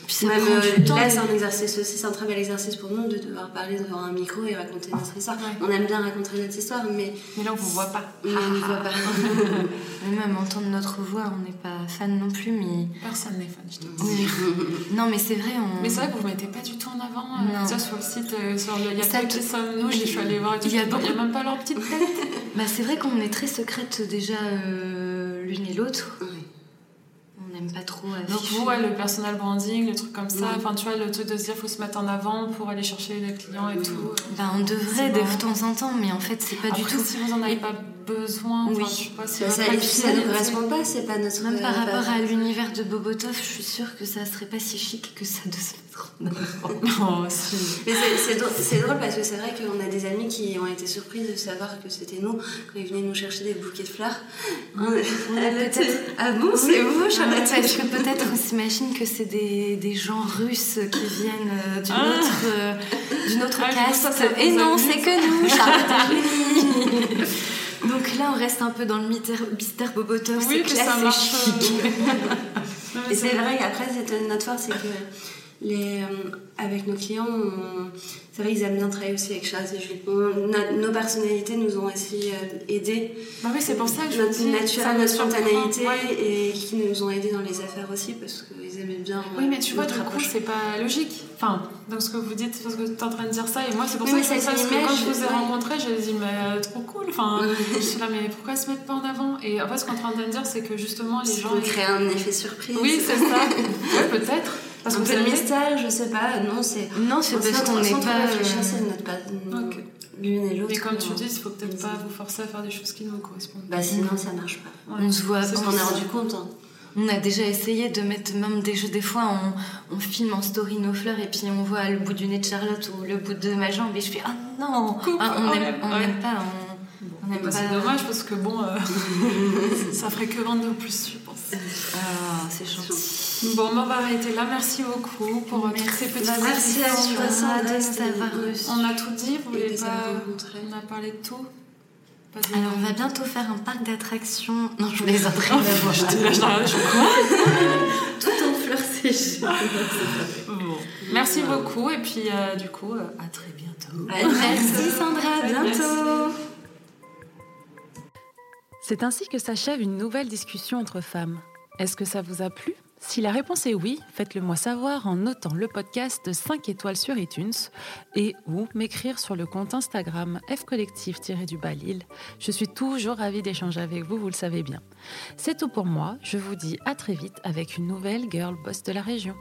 Puis ça Même, prend euh, du temps. là, c'est un exercice aussi, c'est un très bel exercice pour nous de devoir parler devant un micro et raconter notre histoire. Ouais. On aime bien raconter notre histoire, mais Mais là, on vous voit pas. <laughs> mais on ne voit pas. <laughs> Mais même entendre notre voix, on n'est pas fan non plus, mais. Personne n'est fan, je te dis. <laughs> Non, mais c'est vrai, on. Mais c'est vrai que vous ne mettez pas du tout en avant. euh, Non. déjà sur le site, euh, sur le, il y a Ça pas qui sommes nous, je suis allée voir et tout. Il y a beaucoup- il y a même pas leur petite tête. Bah, c'est vrai qu'on est très secrètes déjà euh, l'une et l'autre. Oui. On n'aime pas trop Donc afficher. ouais, le personal branding, les trucs comme ça, Ouais. enfin tu vois, le truc de se dire faut se mettre en avant pour aller chercher les clients et tout. Bah, on devrait de temps en temps, mais en fait, c'est pas du tout. si vous en avez pas besoin, Oui. enfin, je Ça, ça, ça ne correspond pas, c'est pas notre. Même par euh, rapport à l'univers de Bobotov, je suis sûre que ça serait pas si chic que ça de se mettre en. <laughs> Mais c'est- drôle, parce que c'est vrai qu'on a des amis qui ont été surpris de savoir que c'était nous quand ils venaient nous chercher des bouquets de fleurs. On- <laughs> était- Ah bon, c'est vous, Charlotte Parce que peut-être on s'imagine que c'est des, des gens russes qui viennent euh, d'une Ah. autre, euh, d'une autre Ah, caste? que ça Et vous non, c'est que nous, Charlotte. <laughs> Donc là, on reste un peu dans le mystère, Bobotov. Oui, c'est que classe ça et marche. chic. <laughs> Non, mais Et c'est vrai qu'après, c'est notre force, c'est que les, euh, avec nos clients, c'est vrai qu'ils aiment bien travailler aussi avec Charles et no- nos personnalités nous ont aussi euh, aidés. Bah oui, c'est pour ça que je notre me notre spontanéité Ouais. et qui nous ont aidés dans les affaires aussi parce qu'ils aimaient bien. Oui, euh, mais tu vois, du coup, c'est pas logique. Enfin, donc ce que vous dites, parce que tu es en train de dire ça, et moi, c'est pour Oui, ça que ça, parce que quand je vous ai rencontré, j'ai dit, mais euh, trop cool. Enfin, <laughs> je suis là, mais pourquoi se mettre pas en avant? Et en fait, ce qu'on est en train de dire, c'est que justement, les gens. ils- créer un effet surprise. Oui, c'est ça. <laughs> Ouais, peut-être. Parce un que de avez- mystère, je sais pas. Non, c'est. Non, c'est parce qu'on n'est pas. réfléchir, euh, c'est notre pas. Ok. L'une et l'autre. Mais comme tu euh, dis, il faut peut-être pas vous forcer à faire des choses qui ne vous correspondent pas. Bah sinon, ça marche pas. Ouais. On se voit C'est On s'en est rendu compte. hein. On a déjà essayé de mettre même des jeux. Des fois, on, on filme en story nos fleurs et puis on voit le bout du nez de Charlotte ou le bout de ma jambe et je fais Ah non Coupe, Ah, On n'aime aime, on ouais. pas. On, on aime Bah, pas. c'est dommage parce que bon, euh, <laughs> ça ferait que vendre de plus, je pense. Ah, c'est gentil. Bon, bah, on va arrêter là. Merci beaucoup pour euh, toutes ces petites Merci à questions. toi, Sandra, de c'était- nous avoir reçus. On a tout dit, vous voulez pas. On a parlé de tout. Pas de- Alors, on va bientôt faire un parc d'attractions. Non, je les adresse. J'étais là, je regardais, je fais quoi <laughs> Tout en fleurs séchées. <laughs> Bon. Merci beaucoup et puis euh, du coup, euh, à très bientôt. Merci Sandra, à bientôt. C'est ainsi que s'achève une nouvelle discussion entre femmes. Est-ce que ça vous a plu? Si la réponse est oui, faites-le moi savoir en notant le podcast 5 étoiles sur iTunes et ou m'écrire sur le compte Instagram fcollectif-du-bas Lille. Je suis toujours ravie d'échanger avec vous, vous le savez bien. C'est tout pour moi, je vous dis à très vite avec une nouvelle girl boss de la région.